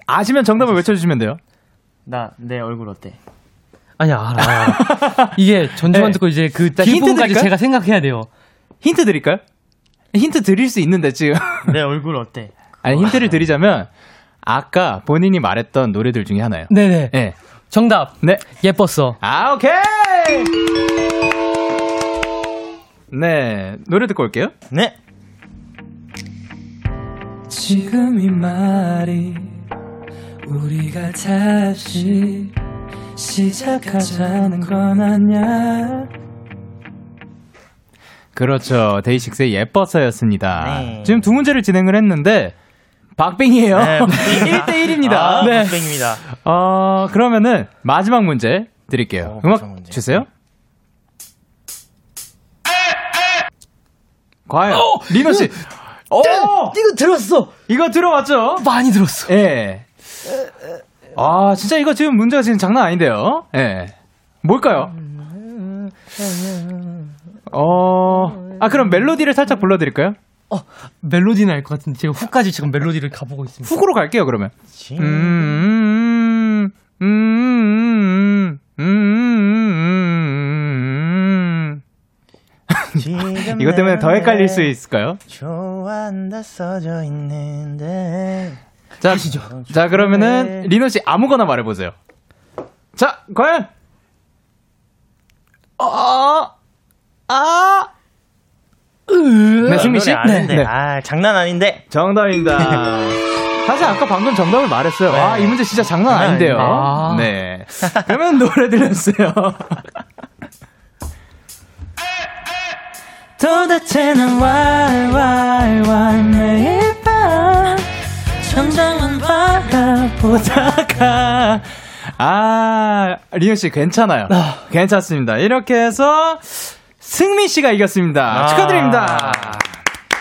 Speaker 1: 아시면 정답을 외쳐주시면 돼요.
Speaker 7: 나, 내 얼굴 어때?
Speaker 6: 아니야, 알아, 알아. 이게 전주만
Speaker 1: 네.
Speaker 6: 듣고 이제 그
Speaker 1: 자, 힌트
Speaker 6: 뒷부분까지
Speaker 1: 드릴까요?
Speaker 6: 제가 생각해야 돼요.
Speaker 1: 힌트 드릴까요? 힌트 드릴 수 있는데 지금
Speaker 7: 내 얼굴 어때?
Speaker 1: 아니 힌트를 드리자면 아까 본인이 말했던 노래들 중에 하나예요.
Speaker 6: 네네.
Speaker 1: 네.
Speaker 6: 정답.
Speaker 1: 네.
Speaker 6: 예뻤어.
Speaker 1: 아, 오케이! 네, 노래 듣고 올게요.
Speaker 7: 네.
Speaker 1: 지금 이 말이 우리가 다시 시작하자는 건 아냐. 그렇죠. 데이식스의 예뻐서였습니다.
Speaker 7: 네.
Speaker 1: 지금 두 문제를 진행을 했는데, 박빙이에요.
Speaker 7: 네,
Speaker 1: 1대1입니다.
Speaker 7: 아,
Speaker 1: 네.
Speaker 7: 땡입니다.
Speaker 1: 어, 그러면은 마지막 문제 드릴게요.
Speaker 7: 어,
Speaker 1: 음악
Speaker 7: 문제.
Speaker 1: 주세요. 과연 리노 씨. 오!
Speaker 6: 이거 들었어.
Speaker 1: 이거 들어봤죠?
Speaker 6: 많이 들었어.
Speaker 1: 예. 아, 진짜 이거 지금 문제가 지금 장난 아닌데요? 예. 뭘까요? 어, 아, 그럼 멜로디를 살짝 불러드릴까요?
Speaker 6: 어, 멜로디는 알 것 같은데 제가 후까지 지금 멜로디를 가보고 있습니다.
Speaker 1: 훅으로 갈게요, 그러면.
Speaker 7: 지-
Speaker 1: 음, 음, 음, 음, 음, 음.
Speaker 7: 지금
Speaker 1: 이것 때문에
Speaker 7: 더내
Speaker 1: 헷갈릴 수 있을까요?
Speaker 7: 좋아한다 써져 있는데.
Speaker 1: 자, 자, 그러면은, 리노 씨 아무거나 말해보세요. 자, 과연! 어, 아! 네, 승민 씨?
Speaker 7: 아는데.
Speaker 1: 네.
Speaker 7: 아, 장난 아닌데.
Speaker 1: 정답입니다. 사실 아까 방금 정답을 말했어요.
Speaker 7: 네.
Speaker 1: 아, 이 문제 진짜 장난 아닌데요.
Speaker 6: 아닌데.
Speaker 1: 네. 그러면 노래 들렸어요. 도대체 난 why, why, why 매일 밤 천장만 바라보다가 아, 리오 씨 괜찮아요. 괜찮습니다. 이렇게 해서 승민 씨가 이겼습니다.
Speaker 7: 아.
Speaker 1: 축하드립니다.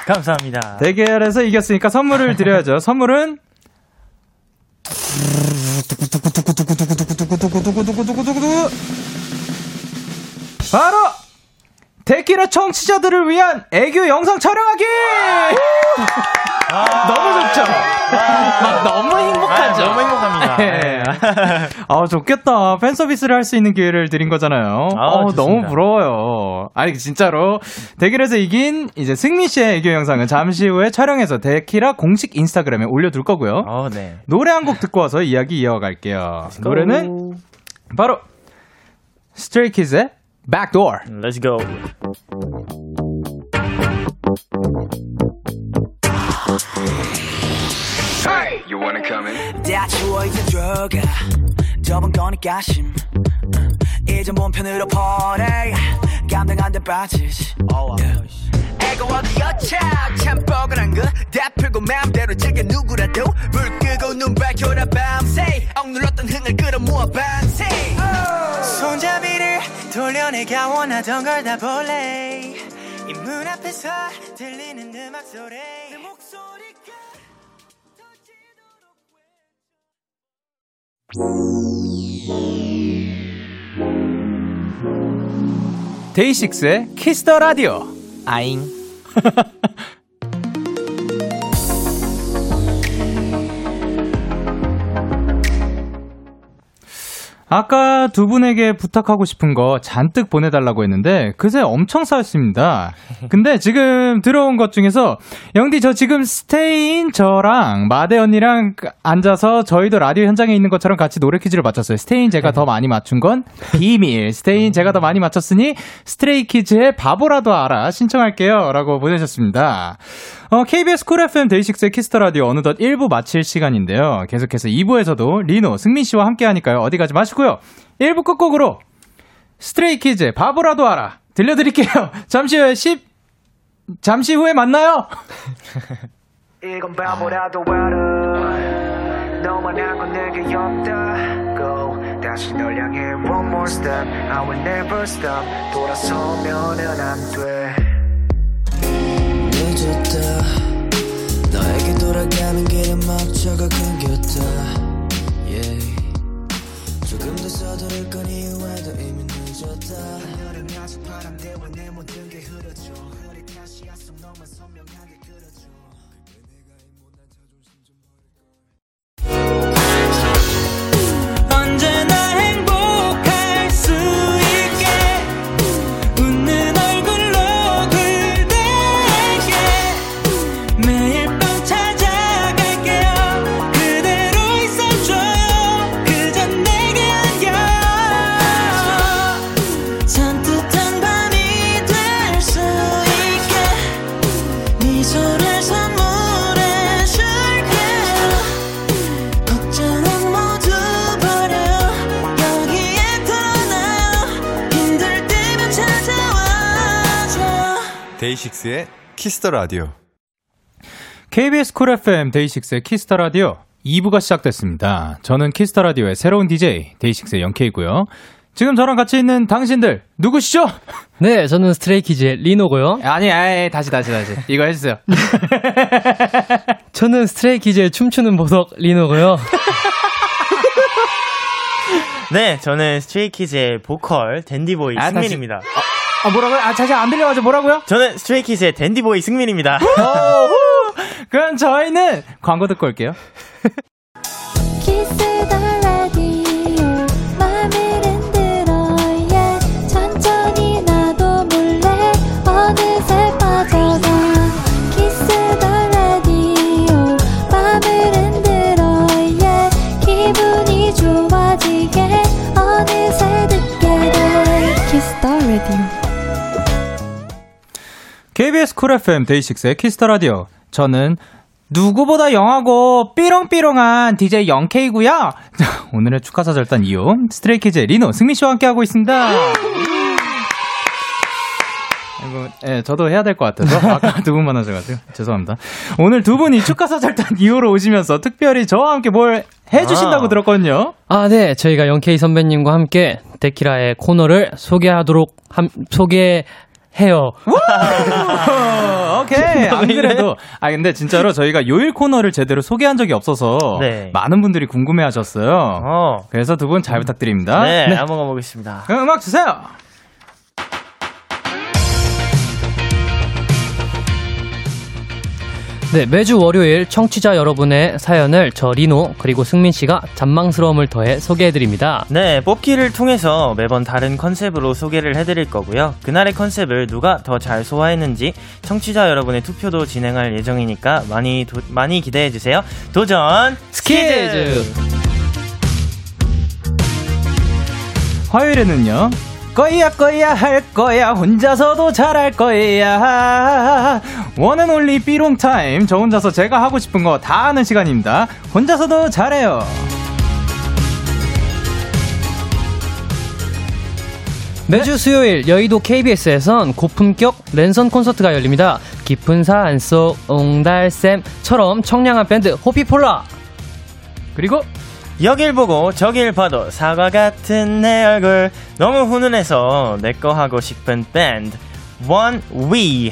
Speaker 7: 감사합니다.
Speaker 1: 대결에서 이겼으니까 선물을 드려야죠. 선물은 바로 데키라 청취자들을 위한 애교 영상 촬영하기! 너무 좋죠? 막 너무 행복하죠?
Speaker 7: 아, 너무 행복합니다.
Speaker 1: 네. 아, 좋겠다. 팬 서비스를 할 수 있는 기회를 드린 거잖아요.
Speaker 7: 아,
Speaker 1: 어. 너무 부러워요. 아니, 진짜로. 대결에서 이긴 이제 승민 씨의 애교 영상은 잠시 후에 촬영해서 데키라 공식 인스타그램에 올려둘 거고요.
Speaker 7: 어, 네.
Speaker 1: 노래 한 곡 듣고 와서 이야기 이어갈게요. 노래는 바로 스트레이키즈의 Backdoor.
Speaker 7: Let's go.
Speaker 2: 들어가 저번 거니까 심 이제 몸 편으로 보내 감당 안돼 빠지지. 애가 어디였자 참 뻐근한 거다 풀고 마음대로 즐겨 누구라도 불 끄고 눈 밝혀라 밤새. 억눌렀던 흥을 끌어모아 밤새. 손잡이를 돌려내가 원하던 걸 다 볼래. 이 문 앞에서 들리는 음악 소리
Speaker 1: 데이식스의 Kiss the Radio. 아잉. 아까 두 분에게 부탁하고 싶은 거 잔뜩 보내달라고 했는데 그새 엄청 쌓였습니다. 근데 지금 들어온 것 중에서 영디 저 지금 스테인 저랑 마대 언니랑 앉아서 저희도 라디오 현장에 있는 것처럼 같이 노래 퀴즈를 맞췄어요. 스테인 제가 더 많이 맞춘 건 비밀. 스테인 제가 더 많이 맞췄으니 스트레이 키즈의 바보라도 알아 신청할게요. 라고 보내셨습니다. 어, KBS 쿨 FM 데이식스의 Kiss the Radio 어느덧 1부 마칠 시간인데요. 계속해서 2부에서도 리노, 승민 씨와 함께 하니까요. 어디 가지 마시고요. 1부 끝곡으로 스트레이 키즈 바보라도 알아 들려드릴게요. 잠시 후에 10 잠시 후에 만나요.
Speaker 2: 이건 바보라도 알아 너만 알고 내게 없다고 다시 널 향해 one more step I will never stop 돌아서면은 안돼 늦었다. 너에게 돌아가는 길에 막차가 끊겼다. Yeah. 조금 더 서두를 건 이후에도 이미 늦었다
Speaker 8: Kiss the Radio.
Speaker 1: KBS 쿨 FM 데이식스의 Kiss the Radio 2부가 시작됐습니다. 저는 Kiss the Radio의 새로운 DJ 데이식스의 영케이고요. 지금 저랑 같이 있는 당신들 누구시죠?
Speaker 6: 네, 저는 스트레이키즈의 리노고요.
Speaker 1: 아니, 아니, 다시, 다시, 다시. 이거 해주세요.
Speaker 6: 저는 스트레이키즈의 춤추는 보석 리노고요.
Speaker 7: 네, 저는 스트레이키즈의 보컬 dandy boy
Speaker 1: 아,
Speaker 7: 승민입니다.
Speaker 1: 아, 뭐라고요? 아, 다시 안 들려가지고 뭐라고요?
Speaker 7: 저는 스트레이키즈의 댄디보이 승민입니다.
Speaker 1: 그럼 저희는 광고 듣고 올게요. KBS 쿨 FM 데이식스의 Kiss the Radio. 저는 누구보다 young하고 삐롱삐롱한 DJ 영케이고요. 자, 오늘의 축하사절단 이후 스트레이키즈의 리노 승민 씨와 함께 하고 있습니다. 이거, 예, 저도 해야 될 것 같아서 아까 두 분만 하셔가지고 죄송합니다. 오늘 두 분이 축하사절단 이후로 오시면서 특별히 저와 함께 뭘 해주신다고
Speaker 7: 아.
Speaker 1: 들었거든요.
Speaker 6: 아, 네. 저희가 영케이 선배님과 함께 데키라의 코너를 소개하도록 함, 소개 해요.
Speaker 1: 어, 오케이. 안 그래도. 아, 근데 진짜로 저희가 요일 코너를 제대로 소개한 적이 없어서
Speaker 7: 네.
Speaker 1: 많은 분들이 궁금해 하셨어요.
Speaker 7: 어.
Speaker 1: 그래서 두 분 잘 부탁드립니다.
Speaker 7: 네, 한번 가보겠습니다.
Speaker 1: 그럼 음악 주세요.
Speaker 6: 네, 매주 월요일 청취자 여러분의 사연을 저 리노 그리고 승민 씨가 잔망스러움을 더해 소개해 드립니다.
Speaker 7: 네, 뽑기를 통해서 매번 다른 컨셉으로 소개를 해 드릴 거고요. 그날의 컨셉을 누가 더 잘 소화했는지 청취자 여러분의 투표도 진행할 예정이니까 많이 도- 많이 기대해 주세요. 도전 스키즈.
Speaker 1: 화요일에는요. 거야 거야 할 거야. 혼자서도 잘할 거야. one and only 삐롱 타임. 저 혼자서 제가 하고 싶은 거 다 하는 시간입니다. 혼자서도 잘해요.
Speaker 6: 매주 수요일 여의도 KBS에선 고품격 랜선 콘서트가 열립니다. 깊은 산속 옹달샘처럼 청량한 밴드 호피폴라.
Speaker 1: 그리고
Speaker 7: 여길 보고 저길 봐도 사과 같은 내 얼굴. 너무 훈훈해서 내 거 하고 싶은 밴드 One We.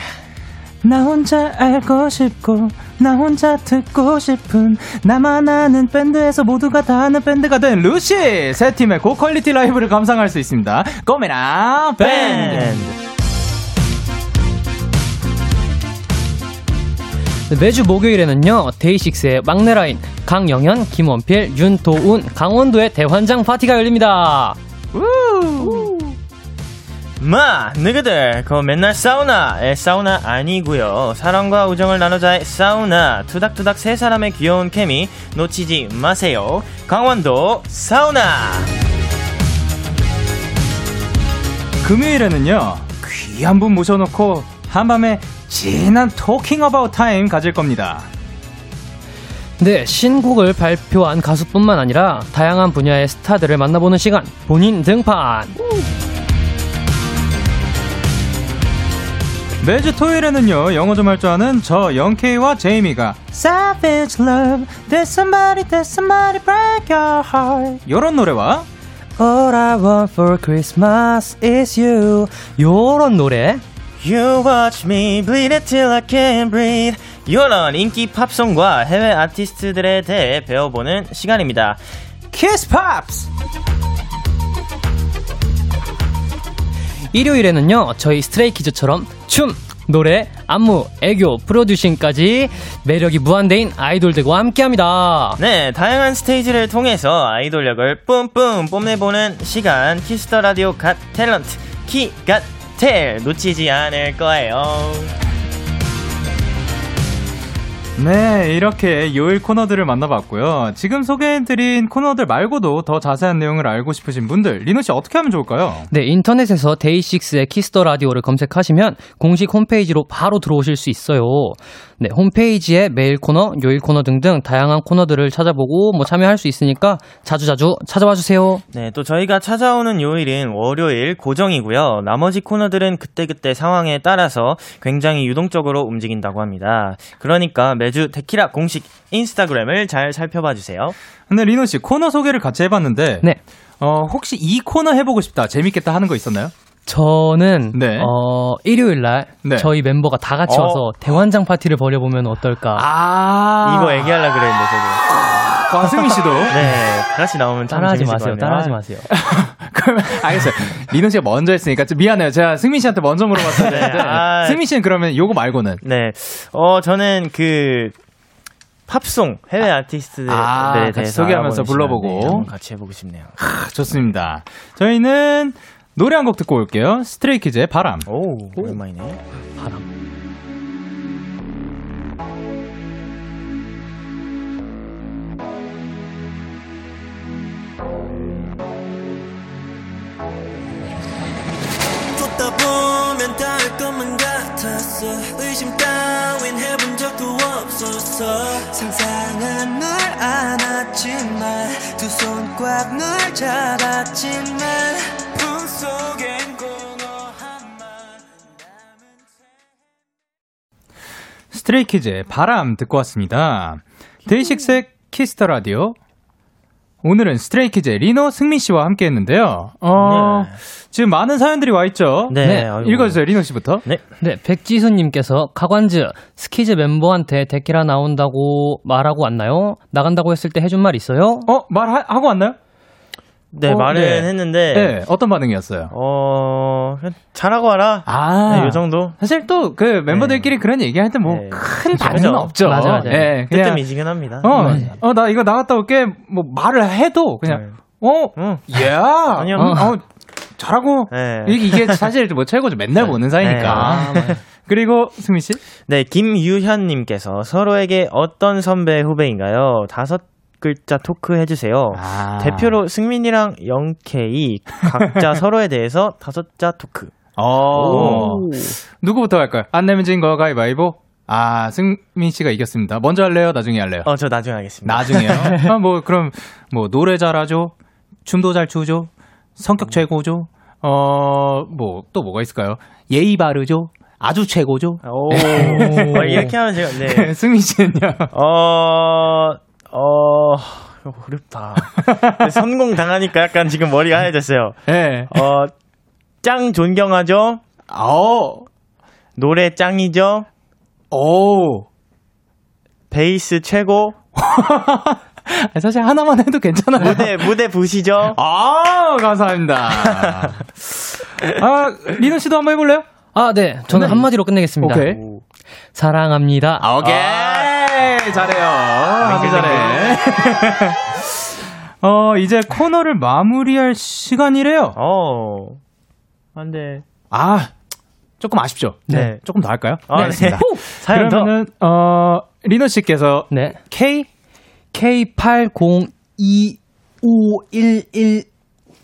Speaker 1: 나 혼자 알고 싶고 나 혼자 듣고 싶은 나만 아는 밴드에서 모두가 다 아는 밴드가 된 루시! 세 팀의 고quality 라이브를 감상할 수 있습니다. 꼬메나 밴드
Speaker 7: 밴드
Speaker 6: 매주 목요일에는요 데이식스의 막내 라인 강영현, 김원필, 윤도운, 강원도의 대환장 파티가 열립니다.
Speaker 7: 마 너희들 그 맨날 사우나의 사우나 아니고요. 사랑과 우정을 나누자의 사우나. 투닥투닥 세 사람의 귀여운 케미 놓치지 마세요. 강원도 사우나.
Speaker 1: 금요일에는요 귀한 분 모셔놓고 한밤에 진한 talking about time 가질 겁니다
Speaker 6: 네, 신곡을 발표한 가수뿐만 아니라 다양한 분야의 스타들을 만나보는 시간 본인 등판.
Speaker 1: 매주 토요일에는요 영어 좀 할 줄 아는 저 영케이와 제이미가 Savage Love Did somebody did somebody break your heart 요런 노래와
Speaker 6: All I want for Christmas is you. 요런 노래.
Speaker 7: You watch me bleed it till I can't breathe. 이런 인기 팝송과 해외 아티스트들에 대해 배워보는 시간입니다.
Speaker 1: Kiss Pops!
Speaker 6: 일요일에는요, 저희 스트레이키즈처럼 춤, 노래, 안무, 애교, 프로듀싱까지 매력이 무한대인 아이돌들과 함께 합니다.
Speaker 7: 네, 다양한 스테이지를 통해서 아이돌력을 뿜뿜 뽐내보는 시간. Kiss the Radio got talent 키갓 텔 놓치지 않을 거예요.
Speaker 1: 네, 이렇게 요일 코너들을 만나봤고요. 지금 소개해드린 코너들 말고도 더 자세한 내용을 알고 싶으신 분들, 리노 씨 어떻게 하면 좋을까요?
Speaker 6: 네, 인터넷에서 데이식스의 Kiss the Radio를 검색하시면 공식 홈페이지로 바로 들어오실 수 있어요. 네, 홈페이지에 메일 코너, 요일 코너 등등 다양한 코너들을 찾아보고 뭐 참여할 수 있으니까 자주자주 찾아와 주세요.
Speaker 7: 네, 또 저희가 찾아오는 요일은 월요일 고정이고요. 나머지 코너들은 그때그때 상황에 따라서 굉장히 유동적으로 움직인다고 합니다. 그러니까 매주 데키라 공식 인스타그램을 잘 살펴봐 주세요.
Speaker 1: 근데 리노 씨 코너 소개를 같이 해봤는데,
Speaker 6: 네.
Speaker 1: 어, 혹시 이 코너 해보고 싶다, 재밌겠다 하는 거 있었나요?
Speaker 6: 저는
Speaker 1: 네.
Speaker 6: 어, 일요일 날
Speaker 1: 네.
Speaker 6: 저희 멤버가 다 같이
Speaker 7: 어.
Speaker 6: 와서 대환장 파티를 벌여 보면 어떨까?
Speaker 1: 아,
Speaker 7: 이거 얘기하려고 그랬는데 저도.
Speaker 1: 과승민 씨도.
Speaker 7: 네, 다 같이 나오면 참
Speaker 6: 따라하지 마세요. 따라하지 마세요.
Speaker 1: 그러면 알겠어요. 리노 씨가 먼저 했으니까 좀 미안해요. 제가 승민 씨한테 먼저 물어봤어야 되는데
Speaker 7: 네, 아.
Speaker 1: 승민 씨는 그러면 요거 말고는
Speaker 7: 네, 어 저는 그 팝송 해외 아티스트들에
Speaker 1: 아, 같이 소개하면서 불러보고.
Speaker 7: 네, 같이 해보고 싶네요.
Speaker 1: 아, 좋습니다. 저희는 노래 한 곡 듣고 올게요. 스트레이키즈의 바람.
Speaker 7: 오, 오랜만이네.
Speaker 2: 것만 같았어 의심 따윈 해본 적도 없었어 상상한 널 안았지만 두 손 꽉 널 잡았지만
Speaker 1: 스트레이키즈의 바람 듣고 왔습니다. 데이식스의 Kiss the Radio. 오늘은 스트레이키즈의 리노 승민 씨와 함께 했는데요. 어, 지금 많은 사연들이 와 있죠?
Speaker 7: 네,
Speaker 6: 네.
Speaker 1: 읽어주세요, 리노 씨부터.
Speaker 7: 네,
Speaker 6: 네, 백지수님께서 가관즈 스키즈 멤버한테 데키라 나온다고 말하고 왔나요? 나간다고 했을 때 해준 말 있어요?
Speaker 1: 어, 말하고 왔나요?
Speaker 7: 네
Speaker 1: 어,
Speaker 7: 말은
Speaker 1: 네.
Speaker 7: 했는데
Speaker 1: 네, 어떤 반응이었어요?
Speaker 7: 어 잘하고 와라.
Speaker 1: 아,
Speaker 7: 네, 요 정도.
Speaker 1: 사실 또 그 멤버들끼리 그런 얘기할 때뭐
Speaker 7: 네.
Speaker 1: 큰 반응은. 없죠.
Speaker 6: 맞아, 맞아.
Speaker 1: 예, 그냥
Speaker 7: 뜨뜻미지근 합니다.
Speaker 1: 어,
Speaker 7: 네.
Speaker 1: 어, 나 이거 나갔다 올게. 뭐 말을 해도 그냥 어,
Speaker 7: 응.
Speaker 1: 예,
Speaker 7: 아니요.
Speaker 1: 어, 어, 잘하고
Speaker 7: 네.
Speaker 1: 이- 이게 사실 뭐 최고죠. 맨날 보는 사이니까.
Speaker 7: 네.
Speaker 1: 그리고 승민 씨,
Speaker 7: 네, 김유현님께서 서로에게 어떤 선배 후배인가요? 다섯 글자 토크 해주세요.
Speaker 1: 아.
Speaker 7: 대표로 승민이랑 영케이 각자 서로에 대해서 다섯 자 토크.
Speaker 1: 어. 누구부터 할까요? 안 내면 진 거 가위바위보. 아, 승민 씨가 이겼습니다. 먼저 할래요? 나중에 할래요?
Speaker 7: 어, 저 나중에 하겠습니다.
Speaker 1: 나중에요. 아, 뭐 그럼 뭐 노래 잘하죠. 춤도 잘 추죠. 성격 최고죠. 어, 뭐 또 뭐가 있을까요? 예의 바르죠. 아주 최고죠.
Speaker 7: 오, 어, 이렇게 하면 제가, 네.
Speaker 1: 승민 씨는요?
Speaker 7: 어, 어, 어렵다. 성공 당하니까 약간 지금 머리가 하얘졌어요.
Speaker 1: 예.
Speaker 7: 어, 짱 존경하죠?
Speaker 1: 어.
Speaker 7: 노래 짱이죠?
Speaker 1: 오.
Speaker 7: 베이스 최고?
Speaker 1: 사실 하나만 해도 괜찮아요.
Speaker 7: 무대, 무대 부시죠?
Speaker 1: 아, 감사합니다. 아, 리노 씨도 한번 해볼래요?
Speaker 6: 아, 네. 저는 한마디로 끝내겠습니다.
Speaker 1: 오케이.
Speaker 6: 사랑합니다.
Speaker 1: 아, 오케이. 잘해요. 아주 잘해. 어, 이제 코너를 마무리할 시간이래요.
Speaker 7: 어, 안 돼.
Speaker 1: 아, 조금 아쉽죠?
Speaker 7: 네.
Speaker 1: 조금 더 할까요?
Speaker 7: 아, 네.
Speaker 1: 알겠습니다.
Speaker 7: 사연 더.
Speaker 1: 그러면은, 어, 리노 씨께서
Speaker 6: 네.
Speaker 1: K?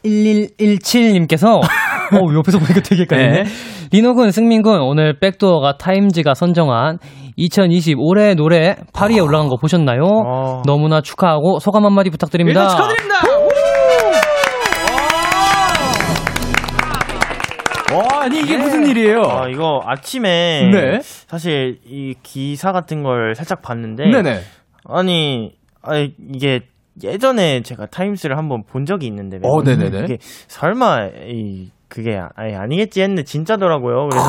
Speaker 6: K8021111117님께서 어, 옆에서 보니까 되게 헷갈리네.
Speaker 1: 네.
Speaker 6: 리노군, 승민군, 오늘 백도어가 타임즈가 선정한 2020 올해 노래 8위에 올라간 거 보셨나요?
Speaker 7: 어.
Speaker 6: 너무나 축하하고 소감 한마디 부탁드립니다.
Speaker 1: 일단 축하드립니다! 와, 아니, 이게 무슨 일이에요?
Speaker 7: 아, 이거 아침에
Speaker 1: 네.
Speaker 7: 사실 이 기사 같은 걸 살짝 봤는데
Speaker 1: 네네.
Speaker 7: 아니, 아니 이게 예전에 제가 타임스를 한번 본 적이 있는데
Speaker 1: 어, 네네네.
Speaker 7: 이게 설마 이 그게 아니, 아니겠지 했는데 진짜더라고요. 그래서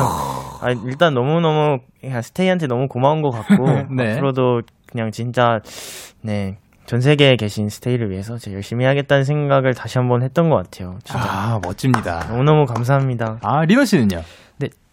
Speaker 7: 아, 일단 너무 너무 스테이한테 너무 고마운 것 같고
Speaker 1: 네.
Speaker 7: 앞으로도 그냥 진짜 네. 전 세계에 계신 스테이를 위해서 제가 열심히 하겠다는 생각을 다시 한번 했던 것 같아요. 진짜
Speaker 1: 아, 멋집니다.
Speaker 7: 너무너무 감사합니다.
Speaker 1: 아, 리노 씨는요?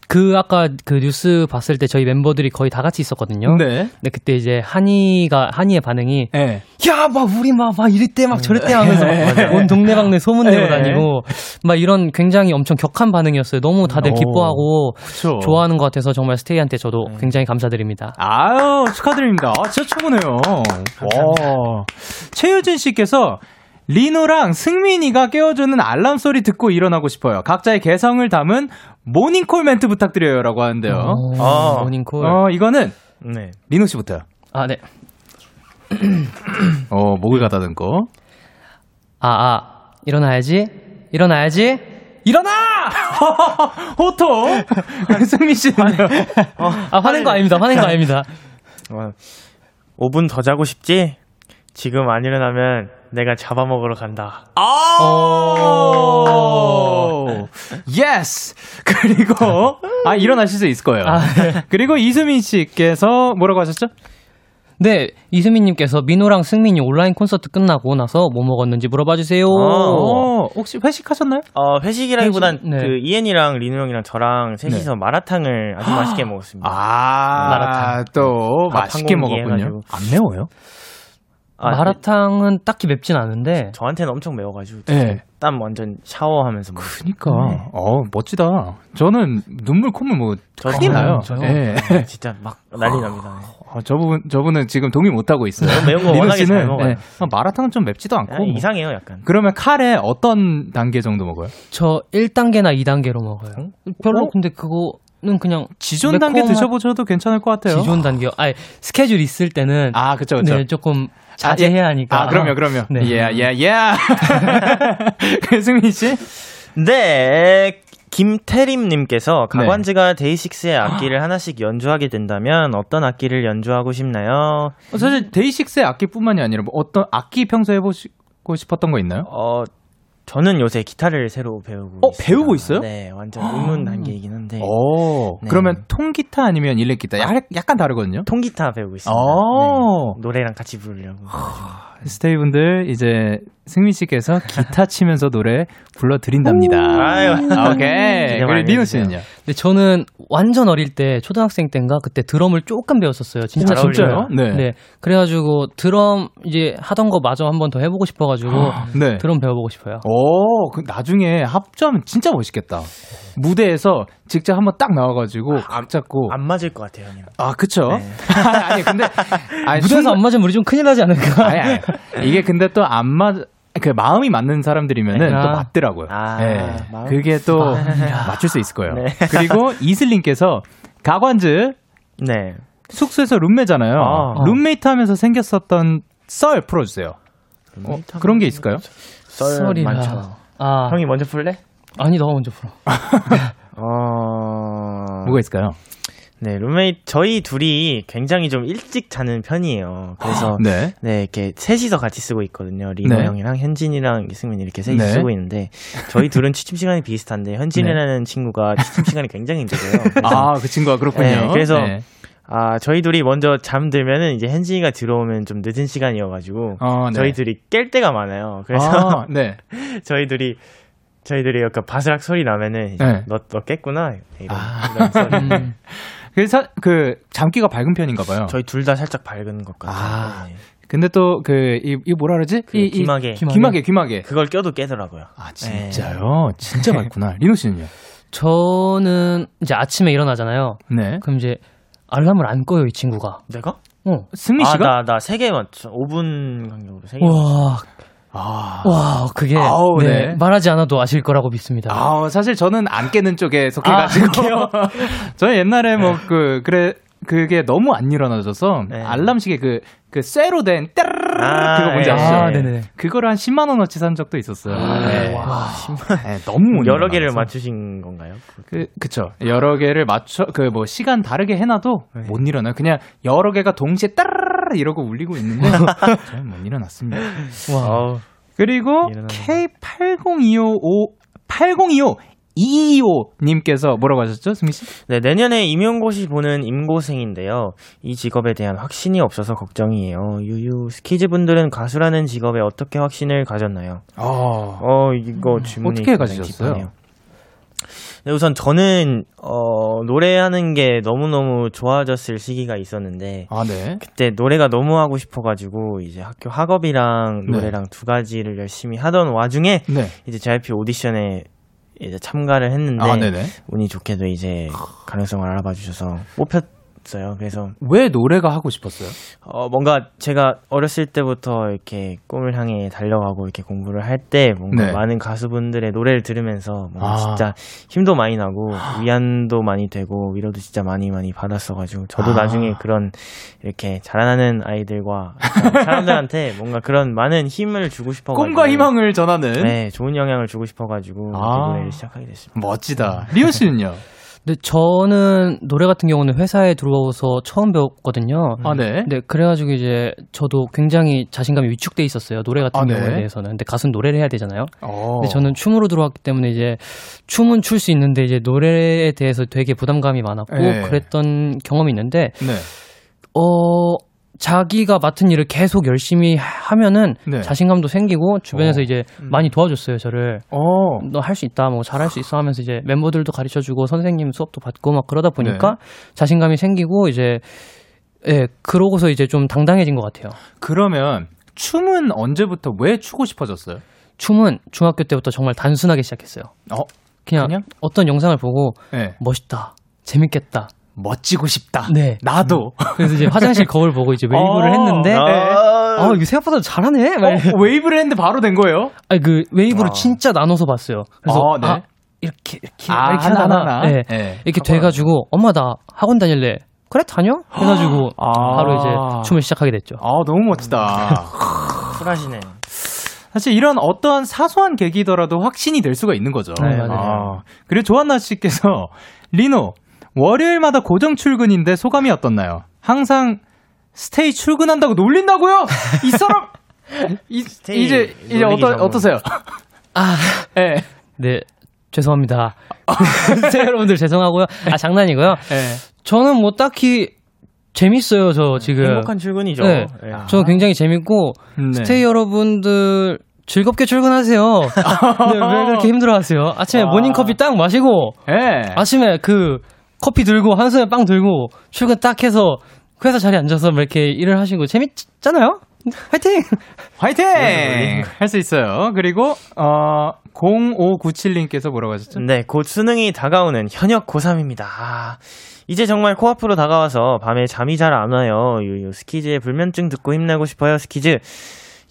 Speaker 6: 네. 그 아까 그 뉴스 봤을 때 저희 멤버들이 거의 다 같이 있었거든요.
Speaker 1: 네.
Speaker 6: 근데 그때 이제 한이가 한이의 반응이
Speaker 1: 네.
Speaker 6: 야, 막 우리 막, 막 이럴 때 막 저럴 때 하면서 막 온 동네방네 소문 내고
Speaker 1: 네.
Speaker 6: 다니고 막 이런 굉장히 엄청 격한 반응이었어요. 너무 다들
Speaker 1: 오,
Speaker 6: 기뻐하고
Speaker 1: 그쵸.
Speaker 6: 좋아하는 것 같아서 정말 스테이한테 저도 굉장히 감사드립니다.
Speaker 1: 아유, 축하드립니다. 아, 진짜 최고네요. 와. 최유진 씨께서 리노랑 승민이가 깨워주는 알람 소리 듣고 일어나고 싶어요. 각자의 개성을 담은 모닝콜 멘트 부탁드려요. 라고 하는데요.
Speaker 7: 아.
Speaker 6: 모닝콜.
Speaker 1: 어, 이거는
Speaker 7: 네.
Speaker 1: 리노 씨부터요.
Speaker 6: 아, 네.
Speaker 1: 어, 목을 갖다듬고.
Speaker 6: 아, 아. 일어나야지. 일어나야지. 일어나!
Speaker 1: 호토! 승민 씨는요?
Speaker 6: 아, 화낸 거 아닙니다. 화낸 거 아닙니다.
Speaker 7: 어, 5분 더 자고 싶지? 지금 안 일어나면 내가 잡아먹으러 간다.
Speaker 1: 오! Yes! 그리고, 아, 일어나실 수 있을 거예요. 그리고 이수민 씨께서 뭐라고 하셨죠?
Speaker 6: 네, 이수민님께서 민호랑 승민이 온라인 콘서트 끝나고 나서 뭐 먹었는지 물어봐 주세요.
Speaker 1: 어, 혹시 회식하셨나요?
Speaker 7: 어, 회식이라기보단
Speaker 6: 회식, 네.
Speaker 7: 그 이엔이랑 리노 형이랑 저랑 셋이서 마라탕을 아주 맛있게 먹었습니다.
Speaker 1: 아,
Speaker 6: 마라탕.
Speaker 7: 또밥
Speaker 1: 맛있게 먹었군요.
Speaker 7: 해가지고.
Speaker 1: 안 매워요?
Speaker 7: 아,
Speaker 6: 마라탕은 딱히 맵진 않은데
Speaker 7: 저한테는 엄청 매워가지고
Speaker 1: 네.
Speaker 7: 땀 완전 샤워하면서 먹
Speaker 1: 그니까, 어, 멋지다. 저는 눈물, 콧물 뭐,
Speaker 7: 저도
Speaker 1: 큰일 나요.
Speaker 7: 저요?
Speaker 1: 예.
Speaker 7: 진짜 막 난리 납니다. 네.
Speaker 1: 어, 저분, 저분은 지금 동의 못 하고 있어요.
Speaker 7: 매운 거 워낙에
Speaker 1: 씨는,
Speaker 7: 잘 먹어요.
Speaker 1: 예, 어, 마라탕은 좀 맵지도 않고.
Speaker 7: 그냥
Speaker 1: 뭐.
Speaker 7: 이상해요, 약간.
Speaker 1: 그러면 카레 어떤 단계 정도 먹어요?
Speaker 6: 저 1단계나 2단계로 먹어요. 별로
Speaker 1: 어?
Speaker 6: 근데 그거 는 그냥
Speaker 1: 지존 단계 드셔보셔도 괜찮을 것 같아요.
Speaker 6: 지존 단계요. 아니 스케줄 있을 때는
Speaker 1: 아, 그쵸, 그쵸.
Speaker 6: 네, 조금 자제해야 하니까.
Speaker 1: 아, 그럼요, 그럼요.
Speaker 6: 네.
Speaker 1: 예, 예, 예. 그 승민 씨?
Speaker 7: 네, 김태림님께서 가관즈가 데이식스의 악기를 하나씩 연주하게 된다면 어떤 악기를 연주하고 싶나요?
Speaker 1: 어, 사실 데이식스의 악기뿐만이 아니라 뭐 어떤 악기 평소에 해보시고 싶었던 거 있나요?
Speaker 7: 어, 저는 요새 기타를 새로 배우고
Speaker 1: 어,
Speaker 7: 있습니다.
Speaker 1: 배우고 있어요?
Speaker 7: 네, 완전 입문 단계이긴 한데
Speaker 1: 오,
Speaker 7: 네.
Speaker 1: 그러면 통기타 아니면 일렉 기타? 야, 약간 다르거든요.
Speaker 7: 통기타 배우고 있습니다.
Speaker 1: 오.
Speaker 7: 네, 노래랑 같이 부르려고.
Speaker 1: 스테이분들 이제 승민 씨께서 기타 치면서 노래 불러드린답니다.
Speaker 7: 아유.
Speaker 1: 오케이.
Speaker 7: 많이
Speaker 1: 리노
Speaker 7: 해주세요.
Speaker 1: 씨는요?
Speaker 6: 근데 저는 완전 어릴 때 초등학생 때인가 그때 드럼을 조금 배웠었어요. 진짜
Speaker 7: 잘
Speaker 1: 진짜요?
Speaker 7: 어울려요.
Speaker 1: 네.
Speaker 6: 네. 그래가지고 드럼 이제 하던 거 마저 한번 더 해보고 싶어가지고
Speaker 1: 네.
Speaker 6: 드럼 배워보고 싶어요.
Speaker 1: 오, 그 나중에 합주하면 진짜 멋있겠다. 무대에서 직접 한번 딱 나와가지고 각 잡고
Speaker 7: 안 맞을 것 같아요, 형님.
Speaker 1: 아 그쵸?
Speaker 7: 네.
Speaker 1: 아니 근데 아니,
Speaker 6: 무대에서
Speaker 1: 충분-
Speaker 6: 안 맞으면 우리 좀 큰일 나지 않을까?
Speaker 1: 아니, 아니. 이게 근데 또 안 맞, 그 마음이 맞는 사람들이면은
Speaker 6: 아.
Speaker 1: 또 맞더라고요.
Speaker 7: 아,
Speaker 1: 예.
Speaker 7: 마음?
Speaker 1: 그게 또 맞출 수 있을 거예요.
Speaker 7: 네.
Speaker 1: 그리고 이슬님께서 가관즈
Speaker 7: 네.
Speaker 1: 숙소에서 룸메잖아요.
Speaker 7: 아.
Speaker 1: 룸메이트 하면서 생겼었던 썰 풀어주세요. 어, 그런 게 있을까요?
Speaker 7: 썰
Speaker 6: 썰이라.
Speaker 7: 많죠.
Speaker 6: 아,
Speaker 7: 형이 먼저 풀래?
Speaker 6: 아니 너가 먼저 풀어.
Speaker 7: 어.
Speaker 1: 뭐가 있을까요?
Speaker 7: 네, 룸메이트 저희 둘이 굉장히 좀 일찍 자는 편이에요. 그래서
Speaker 1: 네.
Speaker 7: 네, 이렇게 셋이서 같이 쓰고 있거든요. 리노
Speaker 1: 네.
Speaker 7: 형이랑 현진이랑 이승민 이렇게 셋이
Speaker 1: 네.
Speaker 7: 쓰고 있는데 저희 둘은 취침 시간이 비슷한데 현진이라는 친구가 취침 시간이 굉장히 힘들어요. 그래서
Speaker 1: 아, 그 친구가 그렇군요.
Speaker 7: 네, 그래서
Speaker 1: 네.
Speaker 7: 아, 저희 둘이 먼저 잠들면은 이제 현진이가 들어오면 좀 늦은 시간이어가지고
Speaker 1: 어, 네.
Speaker 7: 저희 둘이 깰 때가 많아요. 그래서
Speaker 1: 아, 네.
Speaker 7: 저희 둘이 저희들이 약간 바스락 소리 나면은
Speaker 1: 네.
Speaker 7: 너, 너 깼구나 이런,
Speaker 1: 아.
Speaker 7: 이런 소리.
Speaker 6: 음.
Speaker 1: 그래서 그 잠기가 밝은 편인가 봐요.
Speaker 7: 저희 둘 다 살짝 밝은 것 같아요.
Speaker 1: 아.
Speaker 7: 네.
Speaker 1: 근데 또 그이 이 뭐라 그러지?
Speaker 7: 그
Speaker 1: 이, 이-
Speaker 7: 귀마개.
Speaker 1: 귀마개 귀마개.
Speaker 7: 그걸 껴도 깨더라고요.
Speaker 1: 아 진짜요? 진짜 밝구나. 리노 씨는요?
Speaker 6: 저는 이제 아침에 일어나잖아요.
Speaker 1: 네.
Speaker 6: 그럼 이제 알람을 안 꺼요 이 친구가.
Speaker 7: 내가?
Speaker 6: 어.
Speaker 1: 승미 씨가?
Speaker 7: 아, 나, 나 세 개 맞죠. 5분 간격으로 세 개.
Speaker 6: 와,
Speaker 1: 아.
Speaker 6: 와, 그게
Speaker 1: 아우,
Speaker 6: 네,
Speaker 1: 네.
Speaker 6: 말하지 않아도 아실 거라고 믿습니다.
Speaker 1: 아, 사실 저는 안 깨는 쪽에 속해 가지고. 저는 옛날에 뭐 그, 그래, 그게 너무 안 일어나져서
Speaker 7: 네.
Speaker 1: 알람 시계 그, 그 쇠로 된 따르르
Speaker 7: 아,
Speaker 1: 그거 뭔지
Speaker 7: 예.
Speaker 1: 아시죠?
Speaker 6: 아, 네네. 예.
Speaker 1: 그거를 한 10만 원어치 산 적도 있었어요. 아, 예. 네.
Speaker 7: 와, 10만.
Speaker 1: 네, 너무
Speaker 7: 여러 개를 맞추신 건가요?
Speaker 1: 그 그쵸. 여러 개를 맞춰 그 뭐 시간 다르게 해놔도
Speaker 7: 네.
Speaker 1: 못 일어나요. 그냥 여러 개가 동시에 따르르 이러고 울리고 있는데 저는 못 일어났습니다.
Speaker 6: 와.
Speaker 1: 그리고 K80255 8025 이이오님께서 뭐라고 하셨죠, 승민 씨?
Speaker 7: 네, 내년에 임용고시 보는 임고생인데요. 이 직업에 대한 확신이 없어서 걱정이에요. 유유, 스키즈 분들은 가수라는 직업에 어떻게 확신을 가졌나요?
Speaker 1: 아,
Speaker 7: 어, 이거 음, 질문이
Speaker 1: 어떻게 가지셨어요?
Speaker 7: 네, 우선 저는 어, 노래하는 게 너무너무 좋아졌을 시기가 있었는데
Speaker 1: 아, 네.
Speaker 7: 그때 노래가 너무 하고 싶어가지고 이제 학교 학업이랑
Speaker 1: 네.
Speaker 7: 노래랑 네. 두 가지를 열심히 하던 와중에
Speaker 1: 네.
Speaker 7: 이제 JYP 오디션에 이제 참가를 했는데
Speaker 1: 아.
Speaker 7: 운이 좋게도 이제 가능성을 알아봐 주셔서 뽑혔 어요. 그래서
Speaker 1: 왜 노래가 하고 싶었어요?
Speaker 7: 어, 뭔가 제가 어렸을 때부터 이렇게 꿈을 향해 달려가고 이렇게 공부를 할 때 뭔가
Speaker 1: 네.
Speaker 7: 많은 가수분들의 노래를 들으면서 뭔가
Speaker 1: 아.
Speaker 7: 진짜 힘도 많이 나고 위안도 많이 되고 위로도 진짜 많이 많이 받았어가지고 저도
Speaker 1: 아.
Speaker 7: 나중에 그런 이렇게 자라나는 아이들과 사람들한테 뭔가 그런 많은 힘을 주고 싶어가지고
Speaker 1: 꿈과 희망을 전하는
Speaker 7: 네 좋은 영향을 주고 싶어가지고
Speaker 1: 아.
Speaker 7: 노래를 시작하게 됐습니다.
Speaker 1: 멋지다. 리오 씨는요?
Speaker 6: 근데 저는 노래 같은 경우는 회사에 들어와서 처음 배웠거든요.
Speaker 1: 아, 네.
Speaker 6: 네, 그래가지고 이제 저도 굉장히 자신감이 위축돼 있었어요. 노래 같은
Speaker 1: 아, 네.
Speaker 6: 경우에 대해서는. 근데 가수는 노래를 해야 되잖아요.
Speaker 1: 어.
Speaker 6: 근데 저는 춤으로 들어왔기 때문에 이제 춤은 출 수 있는데 이제 노래에 대해서 되게 부담감이 많았고
Speaker 1: 네.
Speaker 6: 그랬던 경험이 있는데
Speaker 1: 네.
Speaker 6: 어 자기가 맡은 일을 계속 열심히 하면은
Speaker 1: 네.
Speaker 6: 자신감도 생기고 주변에서
Speaker 1: 어.
Speaker 6: 이제 많이 도와줬어요 저를
Speaker 1: 어.
Speaker 6: 너할 수 있다 뭐 잘할 수 있어 하면서 이제 멤버들도 가르쳐주고 선생님 수업도 받고 막 그러다 보니까
Speaker 1: 네.
Speaker 6: 자신감이 생기고 이제 예 그러고서 이제 좀 당당해진 것 같아요
Speaker 1: 그러면 춤은 언제부터 왜 추고 싶어졌어요?
Speaker 6: 춤은 중학교 때부터 정말 단순하게 시작했어요
Speaker 1: 어,
Speaker 6: 그냥,
Speaker 1: 그냥?
Speaker 6: 어떤 영상을 보고
Speaker 1: 네.
Speaker 6: 멋있다 재밌겠다
Speaker 1: 멋지고 싶다.
Speaker 6: 네
Speaker 1: 나도.
Speaker 6: 그래서 이제 화장실 거울 보고 이제 웨이브를
Speaker 1: 어,
Speaker 6: 했는데
Speaker 1: 네.
Speaker 6: 아 이거 생각보다 잘하네.
Speaker 1: 어, 웨이브를 했는데 바로 된 거예요?
Speaker 6: 아니 그 웨이브를
Speaker 1: 아.
Speaker 6: 진짜 나눠서 봤어요. 그래서
Speaker 1: 아, 네.
Speaker 6: 아, 이렇게 이렇게
Speaker 1: 아,
Speaker 6: 이렇게
Speaker 1: 하나,
Speaker 6: 하나,
Speaker 1: 하나.
Speaker 6: 네.
Speaker 1: 네.
Speaker 6: 이렇게 돼가지고 엄마 나 학원 다닐래. 그래 다녀? 해가지고
Speaker 1: 아.
Speaker 6: 바로 이제 춤을 시작하게 됐죠.
Speaker 1: 아, 너무 멋지다.
Speaker 7: 쿨하시네.
Speaker 1: 사실 이런 어떠한 사소한 계기더라도 확신이 될 수가 있는 거죠.
Speaker 6: 네, 맞아요.
Speaker 1: 아, 그리고 조한나 씨께서 리노 월요일마다 고정 출근인데 소감이 어떻나요? 항상 스테이 출근한다고 놀린다고요? 이 사람 이,
Speaker 7: 스테이
Speaker 1: 이제 어떠. 어떠세요?
Speaker 6: 아,
Speaker 1: 예.
Speaker 6: 네 죄송합니다. 네, 여러분들 죄송하고요. 아 장난이고요.
Speaker 1: 예.
Speaker 6: 저는 뭐 딱히 재밌어요. 저 지금.
Speaker 7: 행복한 출근이죠.
Speaker 6: 네.
Speaker 7: 네.
Speaker 6: 저 굉장히 재밌고
Speaker 1: 네.
Speaker 6: 스테이 여러분들 즐겁게 출근하세요. 네, 왜 그렇게 힘들어하세요? 아침에
Speaker 1: 아.
Speaker 6: 모닝 커피 딱 마시고
Speaker 1: 예.
Speaker 6: 아침에 그 커피 들고 한 손에 빵 들고 출근 딱 해서 회사 자리에 앉아서 뭐 이렇게 일을 하시고 재밌잖아요? 화이팅!
Speaker 1: 화이팅! 할 수 있어요. 그리고, 어, 0597님께서 뭐라고 하셨죠?
Speaker 7: 네, 곧 수능이 다가오는 현역 고3입니다. 아, 이제 정말 코앞으로 다가와서 밤에 잠이 잘 안 와요. 유유 스키즈의 불면증 듣고 힘내고 싶어요. 스키즈.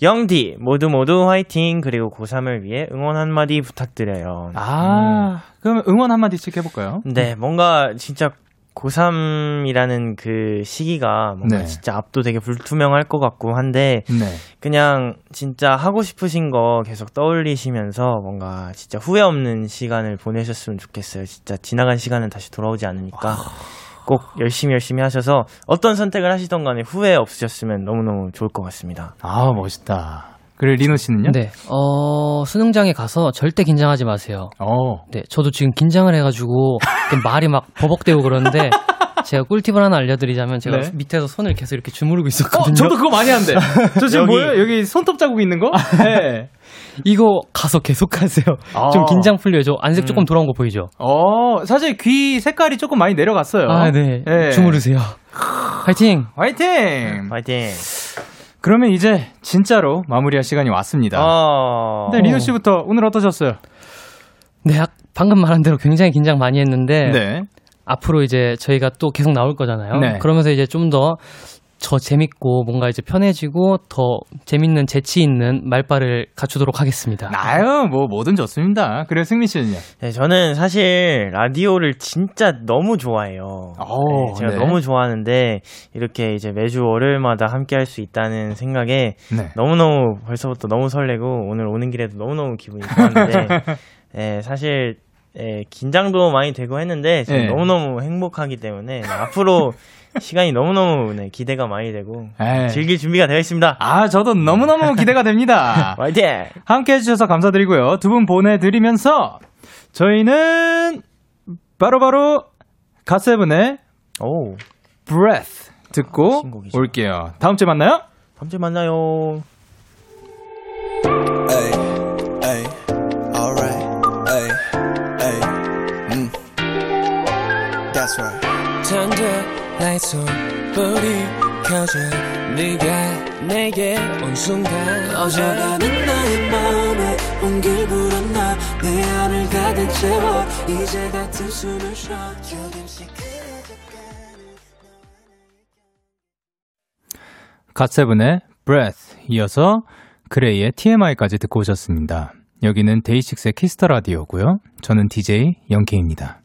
Speaker 7: 영디 모두 모두 화이팅 그리고 고3을 위해 응원 한마디 부탁드려요.
Speaker 1: 아, 그럼 응원 한마디씩 해볼까요?
Speaker 7: 네, 뭔가 진짜 고3이라는 그 시기가 뭔가
Speaker 1: 네.
Speaker 7: 진짜 앞도 되게 불투명할 것 같고 한데
Speaker 1: 네.
Speaker 7: 그냥 진짜 하고 싶으신 거 계속 떠올리시면서 뭔가 진짜 후회 없는 시간을 보내셨으면 좋겠어요. 진짜 지나간 시간은 다시 돌아오지 않으니까 꼭 열심히 열심히 하셔서 어떤 선택을 하시던 간에 후회 없으셨으면 너무너무 좋을 것 같습니다.
Speaker 1: 아, 멋있다. 그리고 리노 씨는요?
Speaker 6: 네, 어, 수능장에 가서 절대 긴장하지 마세요.
Speaker 1: 어.
Speaker 6: 네, 저도 지금 긴장을 해가지고 좀 말이 막 버벅대고 그러는데 제가 꿀팁을 하나 알려드리자면 제가
Speaker 1: 네.
Speaker 6: 밑에서 손을 계속 이렇게 주무르고
Speaker 1: 어,
Speaker 6: 있었거든요.
Speaker 1: 저도 그거 많이 한대. 저 지금
Speaker 7: 여기.
Speaker 1: 뭐예요? 여기 손톱 자국 있는 거? 네.
Speaker 6: 이거 가서 계속 하세요.
Speaker 1: 아.
Speaker 6: 좀 긴장 풀려요. 저 안색 조금
Speaker 1: 음.
Speaker 6: 돌아온 거 보이죠?
Speaker 1: 어, 사실 귀 색깔이 조금 많이 내려갔어요.
Speaker 6: 아, 네.
Speaker 1: 네.
Speaker 6: 주무르세요. 화이팅!
Speaker 1: 화이팅!
Speaker 7: 파이팅!
Speaker 1: 그러면 이제 진짜로 마무리할 시간이 왔습니다.
Speaker 7: 어...
Speaker 1: 네, 리노 씨부터 오늘 어떠셨어요?
Speaker 6: 네, 아- 방금 말한 대로 굉장히 긴장 많이 했는데
Speaker 1: 네.
Speaker 6: 앞으로 이제 저희가 또 계속 나올 거잖아요.
Speaker 1: 네.
Speaker 6: 그러면서 이제 좀 더 저 재밌고 뭔가 이제 편해지고 더 재밌는 재치 있는 말빨을 갖추도록 하겠습니다.
Speaker 1: 아유, 뭐, 뭐든 좋습니다. 그래요, 승민 씨는요?
Speaker 7: 네, 저는 사실 라디오를 진짜 너무 좋아해요.
Speaker 1: 오,
Speaker 7: 네, 제가
Speaker 1: 네.
Speaker 7: 너무 좋아하는데 이렇게 이제 매주 월요일마다 함께 할 수 있다는 생각에
Speaker 1: 네.
Speaker 7: 너무 너무 벌써부터 너무 설레고 오늘 오는 길에도 너무 너무 기분이 좋았는데 네, 사실 예, 긴장도 많이 되고 했는데 지금
Speaker 1: 네.
Speaker 7: 너무 너무 행복하기 때문에 네, 앞으로 시간이 너무너무 네, 기대가 많이 되고
Speaker 1: 에이.
Speaker 7: 즐길 준비가 되어 있습니다.
Speaker 1: 아, 저도 너무너무 기대가 됩니다.
Speaker 7: 화이팅!
Speaker 1: 함께 해주셔서 감사드리고요. 두 분 보내드리면서 저희는 바로바로 갓세븐의
Speaker 7: 오,
Speaker 1: Breath 듣고
Speaker 7: 신곡이죠.
Speaker 1: 올게요. 다음 주에 만나요.
Speaker 7: 다음 주에 만나요.
Speaker 3: That's right.
Speaker 2: 잔한 손불이 켜져 네가 내게 온 순간 꺼져가는 나의 마음에 온길 불었나 내 안을 가득 채워 이제 같은 숨을 쉬어 조금씩
Speaker 1: 갓세븐의 Breath 이어서 그레이의 TMI까지 듣고 오셨습니다. 여기는 데이식스의 Kiss the Radio고요. 저는 DJ 영케입니다.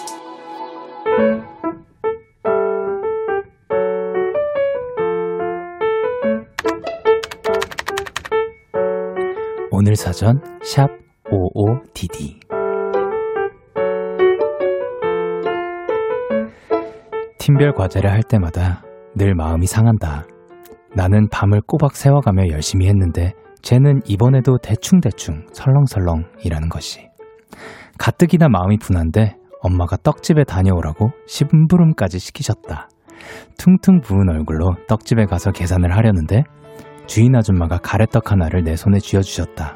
Speaker 1: 오늘 사전 샵 55DD 팀별 과제를 할 때마다 늘 마음이 상한다. 나는 밤을 꼬박 새워가며 열심히 했는데 쟤는 이번에도 대충대충 설렁설렁 이라는 것이. 가뜩이나 마음이 분한데 엄마가 떡집에 다녀오라고 심부름까지 시키셨다. 퉁퉁 부은 얼굴로 떡집에 가서 계산을 하려는데 주인 아줌마가 가래떡 하나를 내 손에 쥐어주셨다.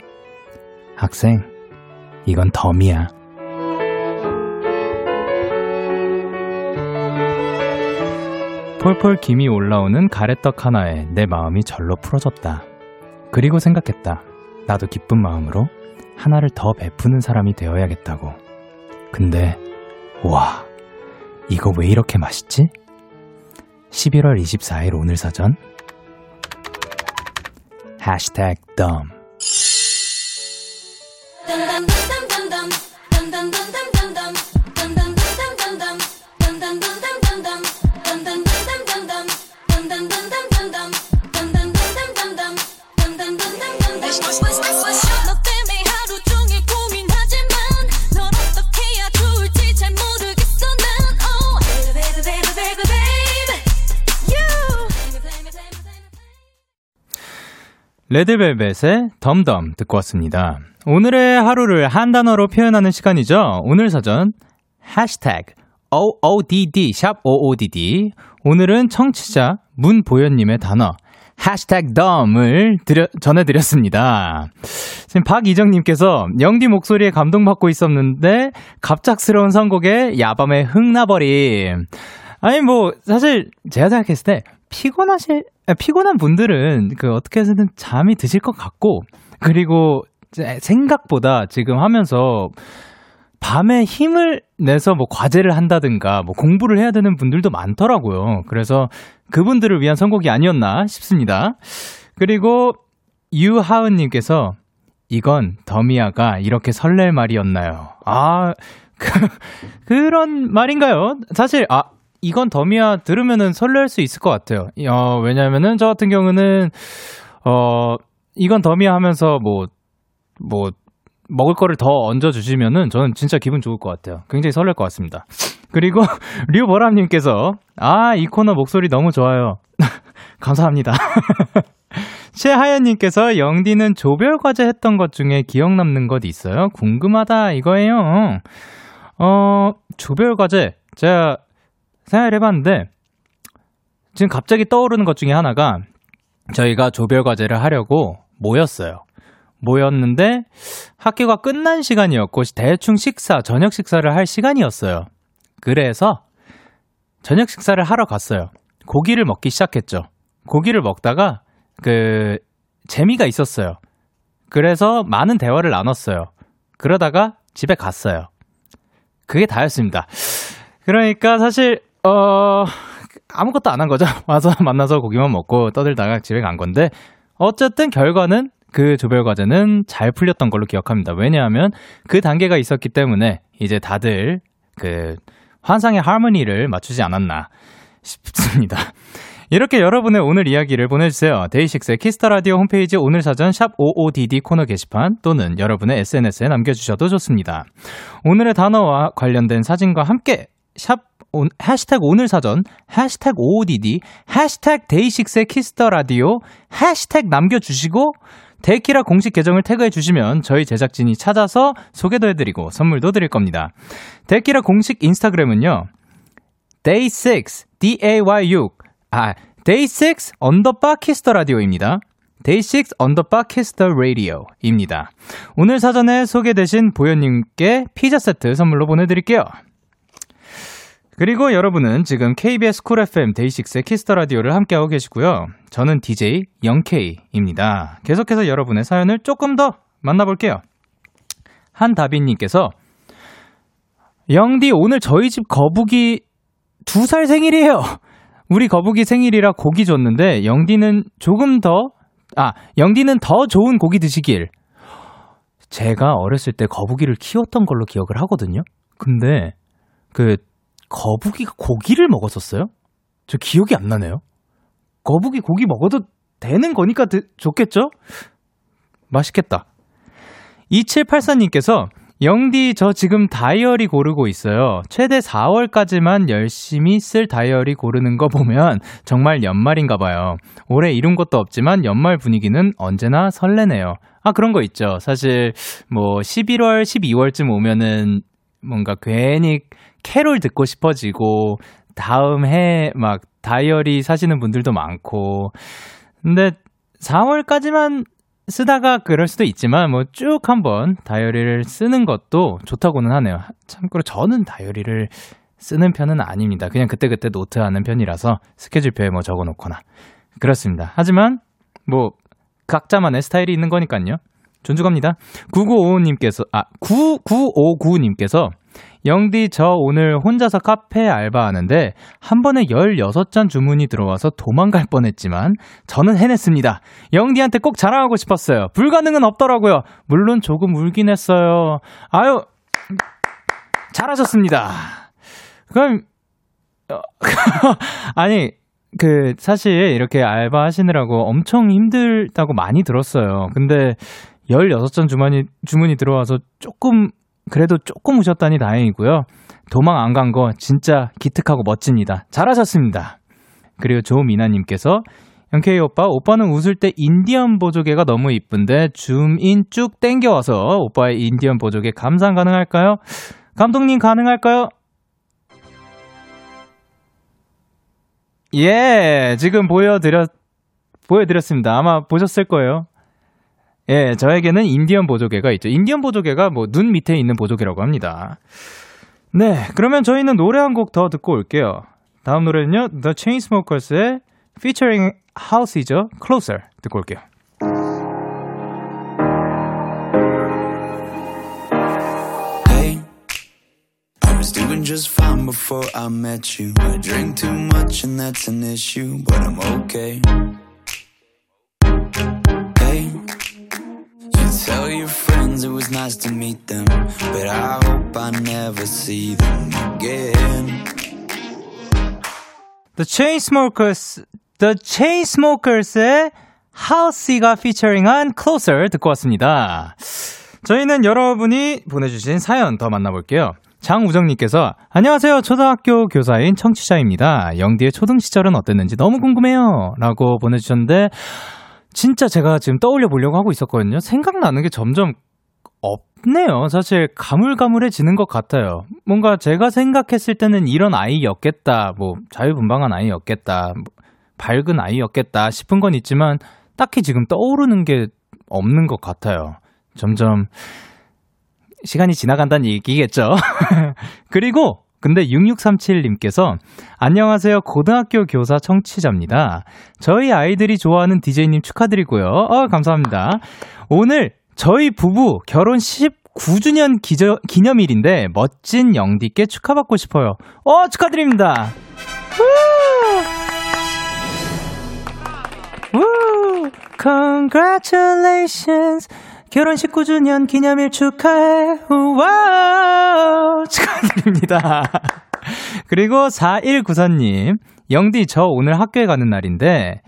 Speaker 1: 학생, 이건 덤이야. 폴폴 김이 올라오는 가래떡 하나에 내 마음이 절로 풀어졌다. 그리고 생각했다. 나도 기쁜 마음으로 하나를 더 베푸는 사람이 되어야겠다고. 근데, 와, 이거 왜 이렇게 맛있지? 11월 24일 오늘 사전 해시 레드벨벳의 덤덤 듣고 왔습니다. 오늘의 하루를 한 단어로 표현하는 시간이죠. 오늘 사전 해시태그 OODD 샵 OODD 오늘은 청취자 문보현님의 단어 해시태그 덤을 드려, 전해드렸습니다. 지금 박이정님께서 영디 목소리에 감동받고 있었는데 갑작스러운 선곡에 야밤에 흥나버림. 아니 뭐 사실 제가 생각했을 때 피곤하실 아, 피곤한 분들은 그 어떻게 해서든 잠이 드실 것 같고 그리고 생각보다 지금 하면서 밤에 힘을 내서 뭐 과제를 한다든가 뭐 공부를 해야 되는 분들도 많더라고요. 그래서 그분들을 위한 선곡이 아니었나 싶습니다. 그리고 유하은님께서 이건 더미아가 이렇게 설렐 말이었나요? 아, 그, 그런 말인가요? 사실, 아, 이건 더미아 들으면은 설렐 수 있을 것 같아요. 어, 왜냐면은 저 같은 경우는, 어, 이건 더미아 하면서 뭐, 뭐, 먹을 거를 더 얹어 주시면은 저는 진짜 기분 좋을 것 같아요. 굉장히 설렐 것 같습니다. 그리고 류보람 님께서 아, 이 코너 목소리 너무 좋아요. 감사합니다. 최하연님께서 영디는 조별 과제 했던 것 중에 기억 남는 것 있어요? 궁금하다 이거예요. 어, 조별 과제 제가 생각을 해봤는데 지금 갑자기 떠오르는 것 중에 하나가 저희가 조별 과제를 하려고 모였어요. 모였는데 학교가 끝난 시간이었고 대충 식사, 저녁 식사를 할 시간이었어요. 그래서 저녁 식사를 하러 갔어요. 고기를 먹기 시작했죠. 고기를 먹다가 그 재미가 있었어요. 그래서 많은 대화를 나눴어요. 그러다가 집에 갔어요. 그게 다였습니다. 그러니까 사실 어 아무것도 안 한 거죠. 와서 만나서 고기만 먹고 떠들다가 집에 간 건데 어쨌든 결과는 그 조별 과제는 잘 풀렸던 걸로 기억합니다. 왜냐하면 그 단계가 있었기 때문에 이제 다들 그 환상의 하모니를 맞추지 않았나 싶습니다. 이렇게 여러분의 오늘 이야기를 보내주세요. 데이식스의 Kiss the Radio 홈페이지 오늘 사전 샵 55DD 코너 게시판 또는 여러분의 SNS에 남겨주셔도 좋습니다. 오늘의 단어와 관련된 사진과 함께 샵 온, 해시태그 오늘 사전, 해시태그 55DD, 해시태그 데이식스의 Kiss the Radio, 해시태그 남겨주시고 데키라 공식 계정을 태그해 주시면 저희 제작진이 찾아서 소개도 해드리고 선물도 드릴 겁니다. 데키라 공식 인스타그램은요. day6, day6, 아, day6 underbar Kiss the Radio입니다. day6 underbar Kiss the Radio입니다. 오늘 사전에 소개되신 보현님께 피자 세트 선물로 보내드릴게요. 그리고 여러분은 지금 KBS 쿨 FM 데이식스의 Kiss the Radio를 함께하고 계시고요. 저는 DJ 영케이입니다. 계속해서 여러분의 사연을 조금 더 만나볼게요. 한다빈님께서 영디 오늘 저희 집 거북이 두 살 생일이에요. 우리 거북이 생일이라 고기 줬는데 영디는 조금 더 아, 영디는 더 좋은 고기 드시길. 제가 어렸을 때 거북이를 키웠던 걸로 기억을 하거든요. 근데 그 거북이가 고기를 먹었었어요? 저 기억이 안 나네요. 거북이 고기 먹어도 되는 거니까 드, 좋겠죠? 맛있겠다. 2784님께서 영디 저 지금 다이어리 고르고 있어요. 최대 4월까지만 열심히 쓸 다이어리 고르는 거 보면 정말 연말인가 봐요. 올해 이룬 것도 없지만 연말 분위기는 언제나 설레네요. 아 그런 거 있죠. 사실 뭐 11월, 12월쯤 오면은 뭔가 괜히 캐롤 듣고 싶어지고 다음 해 막 다이어리 사시는 분들도 많고 근데 4월까지만 쓰다가 그럴 수도 있지만 뭐 쭉 한번 다이어리를 쓰는 것도 좋다고는 하네요. 참고로 저는 다이어리를 쓰는 편은 아닙니다. 그냥 그때그때 노트하는 편이라서 스케줄표에 뭐 적어 놓거나 그렇습니다. 하지만 뭐 각자만의 스타일이 있는 거니까요. 존중합니다. 9955님께서 아 9959님께서 영디, 저 오늘 혼자서 카페 알바하는데 한 번에 16잔 주문이 들어와서 도망갈 뻔했지만 저는 해냈습니다. 영디한테 꼭 자랑하고 싶었어요. 불가능은 없더라고요. 물론 조금 울긴 했어요. 아유, 잘하셨습니다. 그럼, 어, 아니, 그, 사실 이렇게 알바 하시느라고 엄청 힘들다고 많이 들었어요. 근데 16잔 주문이, 주문이 들어와서 조금 그래도 조금 우셨다니 다행이고요. 도망 안 간 거 진짜 기특하고 멋집니다. 잘하셨습니다. 그리고 조미나님께서 영케이 오빠, 오빠는 웃을 때 인디언 보조개가 너무 이쁜데 줌인 쭉 땡겨와서 오빠의 인디언 보조개 감상 가능할까요? 감독님 가능할까요? 예, 지금 보여드렸, 보여드렸습니다. 아마 보셨을 거예요. 예, 저에게는 인디언 보조개가 있죠. 인디언 보조개가 뭐 눈 밑에 있는 보조개라고 합니다. 네, 그러면 저희는 노래 한 곡 더 듣고 올게요. 다음 노래는요, The Chainsmokers의 featuring House이죠. Closer 듣고 올게요.
Speaker 2: Tell your friends it was nice to meet them, but I hope I never see them again.
Speaker 1: The Chainsmokers, The Chainsmokers의 House가 featuring한 Closer 듣고 왔습니다. 저희는 여러분이 보내주신 사연 더 만나볼게요. 장우정님께서 안녕하세요. 초등학교 교사인 청취자입니다. 영디의 초등 시절은 어땠는지 너무 궁금해요. 라고 보내주셨는데 진짜 제가 지금 떠올려 보려고 하고 있었거든요. 생각나는 게 점점 없네요. 사실 가물가물해지는 것 같아요. 뭔가 제가 생각했을 때는 이런 아이였겠다. 뭐 자유분방한 아이였겠다. 뭐 밝은 아이였겠다 싶은 건 있지만 딱히 지금 떠오르는 게 없는 것 같아요. 점점 시간이 지나간다는 얘기겠죠. 그리고 근데 6637님께서 안녕하세요. 고등학교 교사 청취자입니다. 저희 아이들이 좋아하는 DJ님 축하드리고요. 어, 감사합니다. 오늘 저희 부부 결혼 19주년 기저, 기념일인데 멋진 영디께 축하받고 싶어요. 어, 축하드립니다. 우! 우! Congratulations. 결혼 19주년 기념일 축하해. 우와! 축하드립니다. 그리고 4194님. 영디, 저 오늘 학교에 가는 날인데,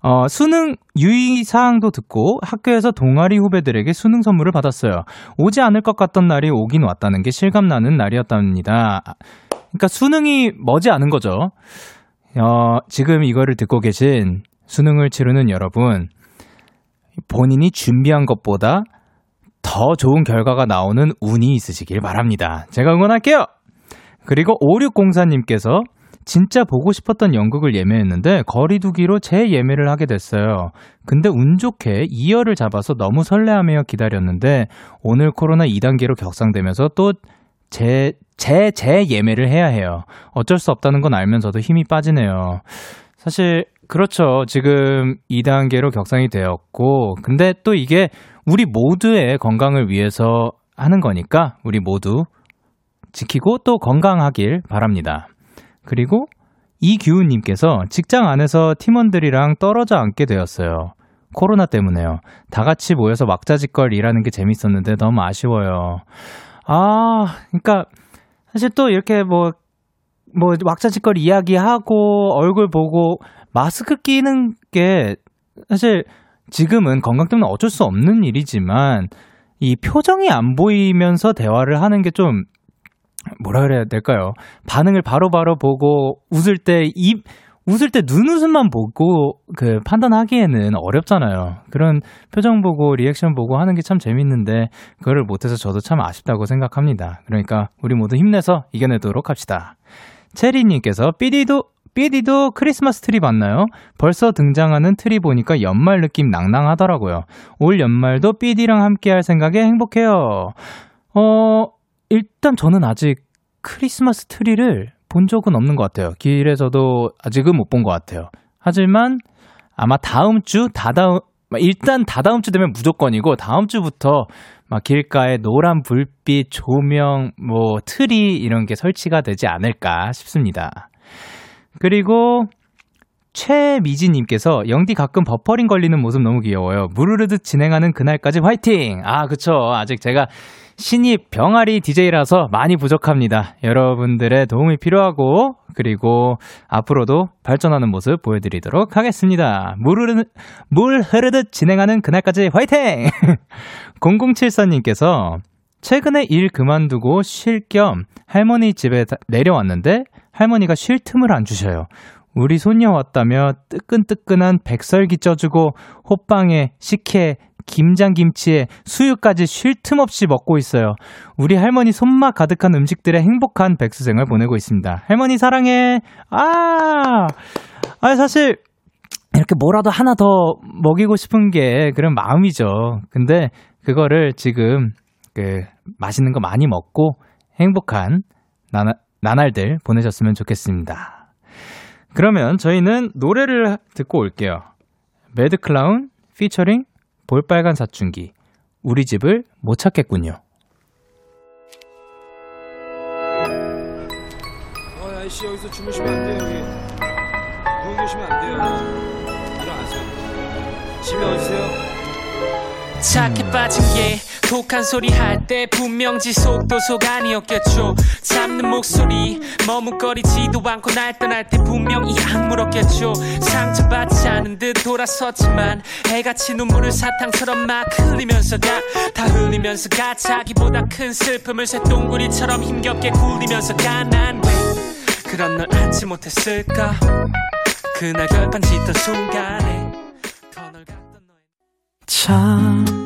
Speaker 1: 어, 수능 유의사항도 듣고 학교에서 동아리 후배들에게 수능 선물을 받았어요. 오지 않을 것 같던 날이 오긴 왔다는 게 실감나는 날이었답니다. 그러니까 수능이 머지 않은 거죠. 어, 지금 이거를 듣고 계신 수능을 치르는 여러분, 본인이 준비한 것보다 더 좋은 결과가 나오는 운이 있으시길 바랍니다. 제가 응원할게요! 그리고 5604님께서 진짜 보고 싶었던 연극을 예매했는데 거리두기로 재예매를 하게 됐어요. 근데 운 좋게 2열을 잡아서 너무 설레하며 기다렸는데 오늘 코로나 2단계로 격상되면서 또 재, 재, 재예매를 해야 해요. 어쩔 수 없다는 건 알면서도 힘이 빠지네요. 사실 그렇죠. 지금 2단계로 격상이 되었고, 근데 또 이게 우리 모두의 건강을 위해서 하는 거니까 우리 모두 지키고 또 건강하길 바랍니다. 그리고 이규훈님께서 직장 안에서 팀원들이랑 떨어져 앉게 되었어요. 코로나 때문에요. 다 같이 모여서 막자지껄 일하는 게 재밌었는데 너무 아쉬워요. 아, 그러니까 사실 또 이렇게 뭐, 뭐 막자지껄 이야기하고 얼굴 보고 마스크 끼는 게 사실 지금은 건강 때문에 어쩔 수 없는 일이지만 이 표정이 안 보이면서 대화를 하는 게 좀 뭐라 그래야 될까요? 반응을 바로바로 바로 보고 웃을 때 입 웃을 때 눈웃음만 보고 그 판단하기에는 어렵잖아요. 그런 표정 보고 리액션 보고 하는 게 참 재밌는데 그거를 못해서 저도 참 아쉽다고 생각합니다. 그러니까 우리 모두 힘내서 이겨내도록 합시다. 체리님께서 삐디도 삐디도 크리스마스 트리 봤나요? 벌써 등장하는 트리 보니까 연말 느낌 낭낭하더라고요. 올 연말도 삐디랑 함께 할 생각에 행복해요. 어, 일단 저는 아직 크리스마스 트리를 본 적은 없는 것 같아요. 길에서도 아직은 못 본 것 같아요. 하지만 아마 다음 주, 다다음, 일단 다다음 주 되면 무조건이고 다음 주부터 막 길가에 노란 불빛, 조명, 뭐 트리 이런 게 설치가 되지 않을까 싶습니다. 그리고 최미지님께서 영디 가끔 버퍼링 걸리는 모습 너무 귀여워요. 무르르듯 진행하는 그날까지 화이팅! 아, 그쵸. 아직 제가 신입 병아리 DJ라서 많이 부족합니다. 여러분들의 도움이 필요하고, 그리고 앞으로도 발전하는 모습 보여드리도록 하겠습니다. 물 흐르듯, 물 흐르듯 진행하는 그날까지 화이팅! 0074님께서 최근에 일 그만두고 쉴 겸 할머니 집에 내려왔는데 할머니가 쉴 틈을 안 주셔요. 우리 손녀 왔다며 뜨끈뜨끈한 백설기 쪄주고 호빵에 식혜, 김장김치에 수육까지 쉴 틈 없이 먹고 있어요. 우리 할머니 손맛 가득한 음식들의 행복한 백수생활 보내고 있습니다. 할머니 사랑해. 아, 아 사실 이렇게 뭐라도 하나 더 먹이고 싶은 게 그런 마음이죠. 근데 그거를 지금 그 맛있는 거 많이 먹고 행복한 나나, 나날들 보내셨으면 좋겠습니다. 그러면 저희는 노래를 듣고 올게요. 매드클라운 피처링 볼빨간 사춘기 우리 집을 못 찾겠군요.
Speaker 9: 어, 아저씨 여기서 주무시면 안 돼요, 여기. 누워 계시면 안 돼요. 일어나세요. 집에 어디세요?
Speaker 10: 착해 빠진 게 독한 소리 할 때 분명 지속도 속 아니었겠죠. 잡는 목소리 머뭇거리지도 않고 날 떠날 때 분명 이 악 물었겠죠. 상처받지 않은 듯 돌아섰지만 해같이 눈물을 사탕처럼 막 흘리면서 가다 흘리면서 가. 자기보다 큰 슬픔을 새똥구리처럼 힘겹게 굴리면서 가난 왜 그런 널 안지 못했을까? 그날 결판 짓던 순간에
Speaker 2: 참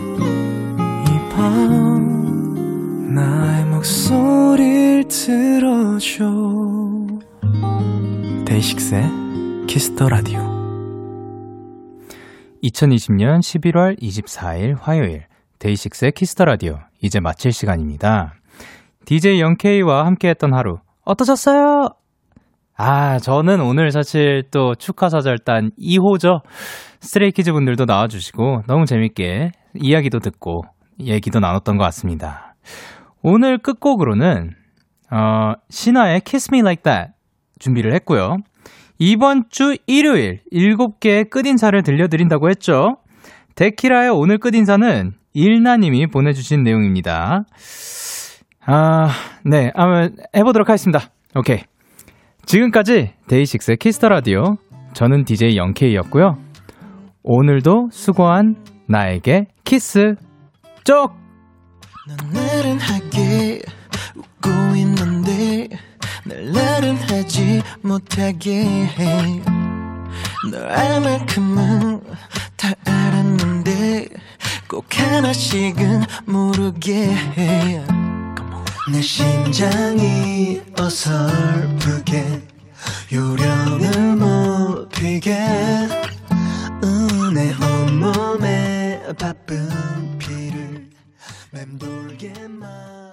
Speaker 2: 밤 나의 목소리를 들어줘 데이식스의 Kiss the Radio
Speaker 1: 2020년 11월 24일 화요일 데이식스의 Kiss the Radio 이제 마칠 시간입니다. DJ 영케이와 함께했던 하루 어떠셨어요? 아, 저는 오늘 사실 또 축하사절단 2호죠. 스트레이키즈 분들도 나와주시고 너무 재밌게 이야기도 듣고 얘기도 나눴던 것 같습니다. 오늘 끝곡으로는 어, 신화의 Kiss Me Like That 준비를 했고요. 이번 주 일요일 7개의 끝인사를 들려드린다고 했죠. 데키라의 오늘 끝인사는 일나님이 보내주신 내용입니다. 아, 네, 한번 해보도록 하겠습니다. 오케이. 지금까지 데이식스의 Kiss the Radio. 저는 DJ 영케이였고요. 오늘도 수고한 나에게 키스
Speaker 2: 못하게 해널 알만큼은 다 알았는데 꼭 하나씩은 모르게 해 내 심장이 어설프게 요령을 못 피게. 내 온몸에 바쁜 맴돌게 만든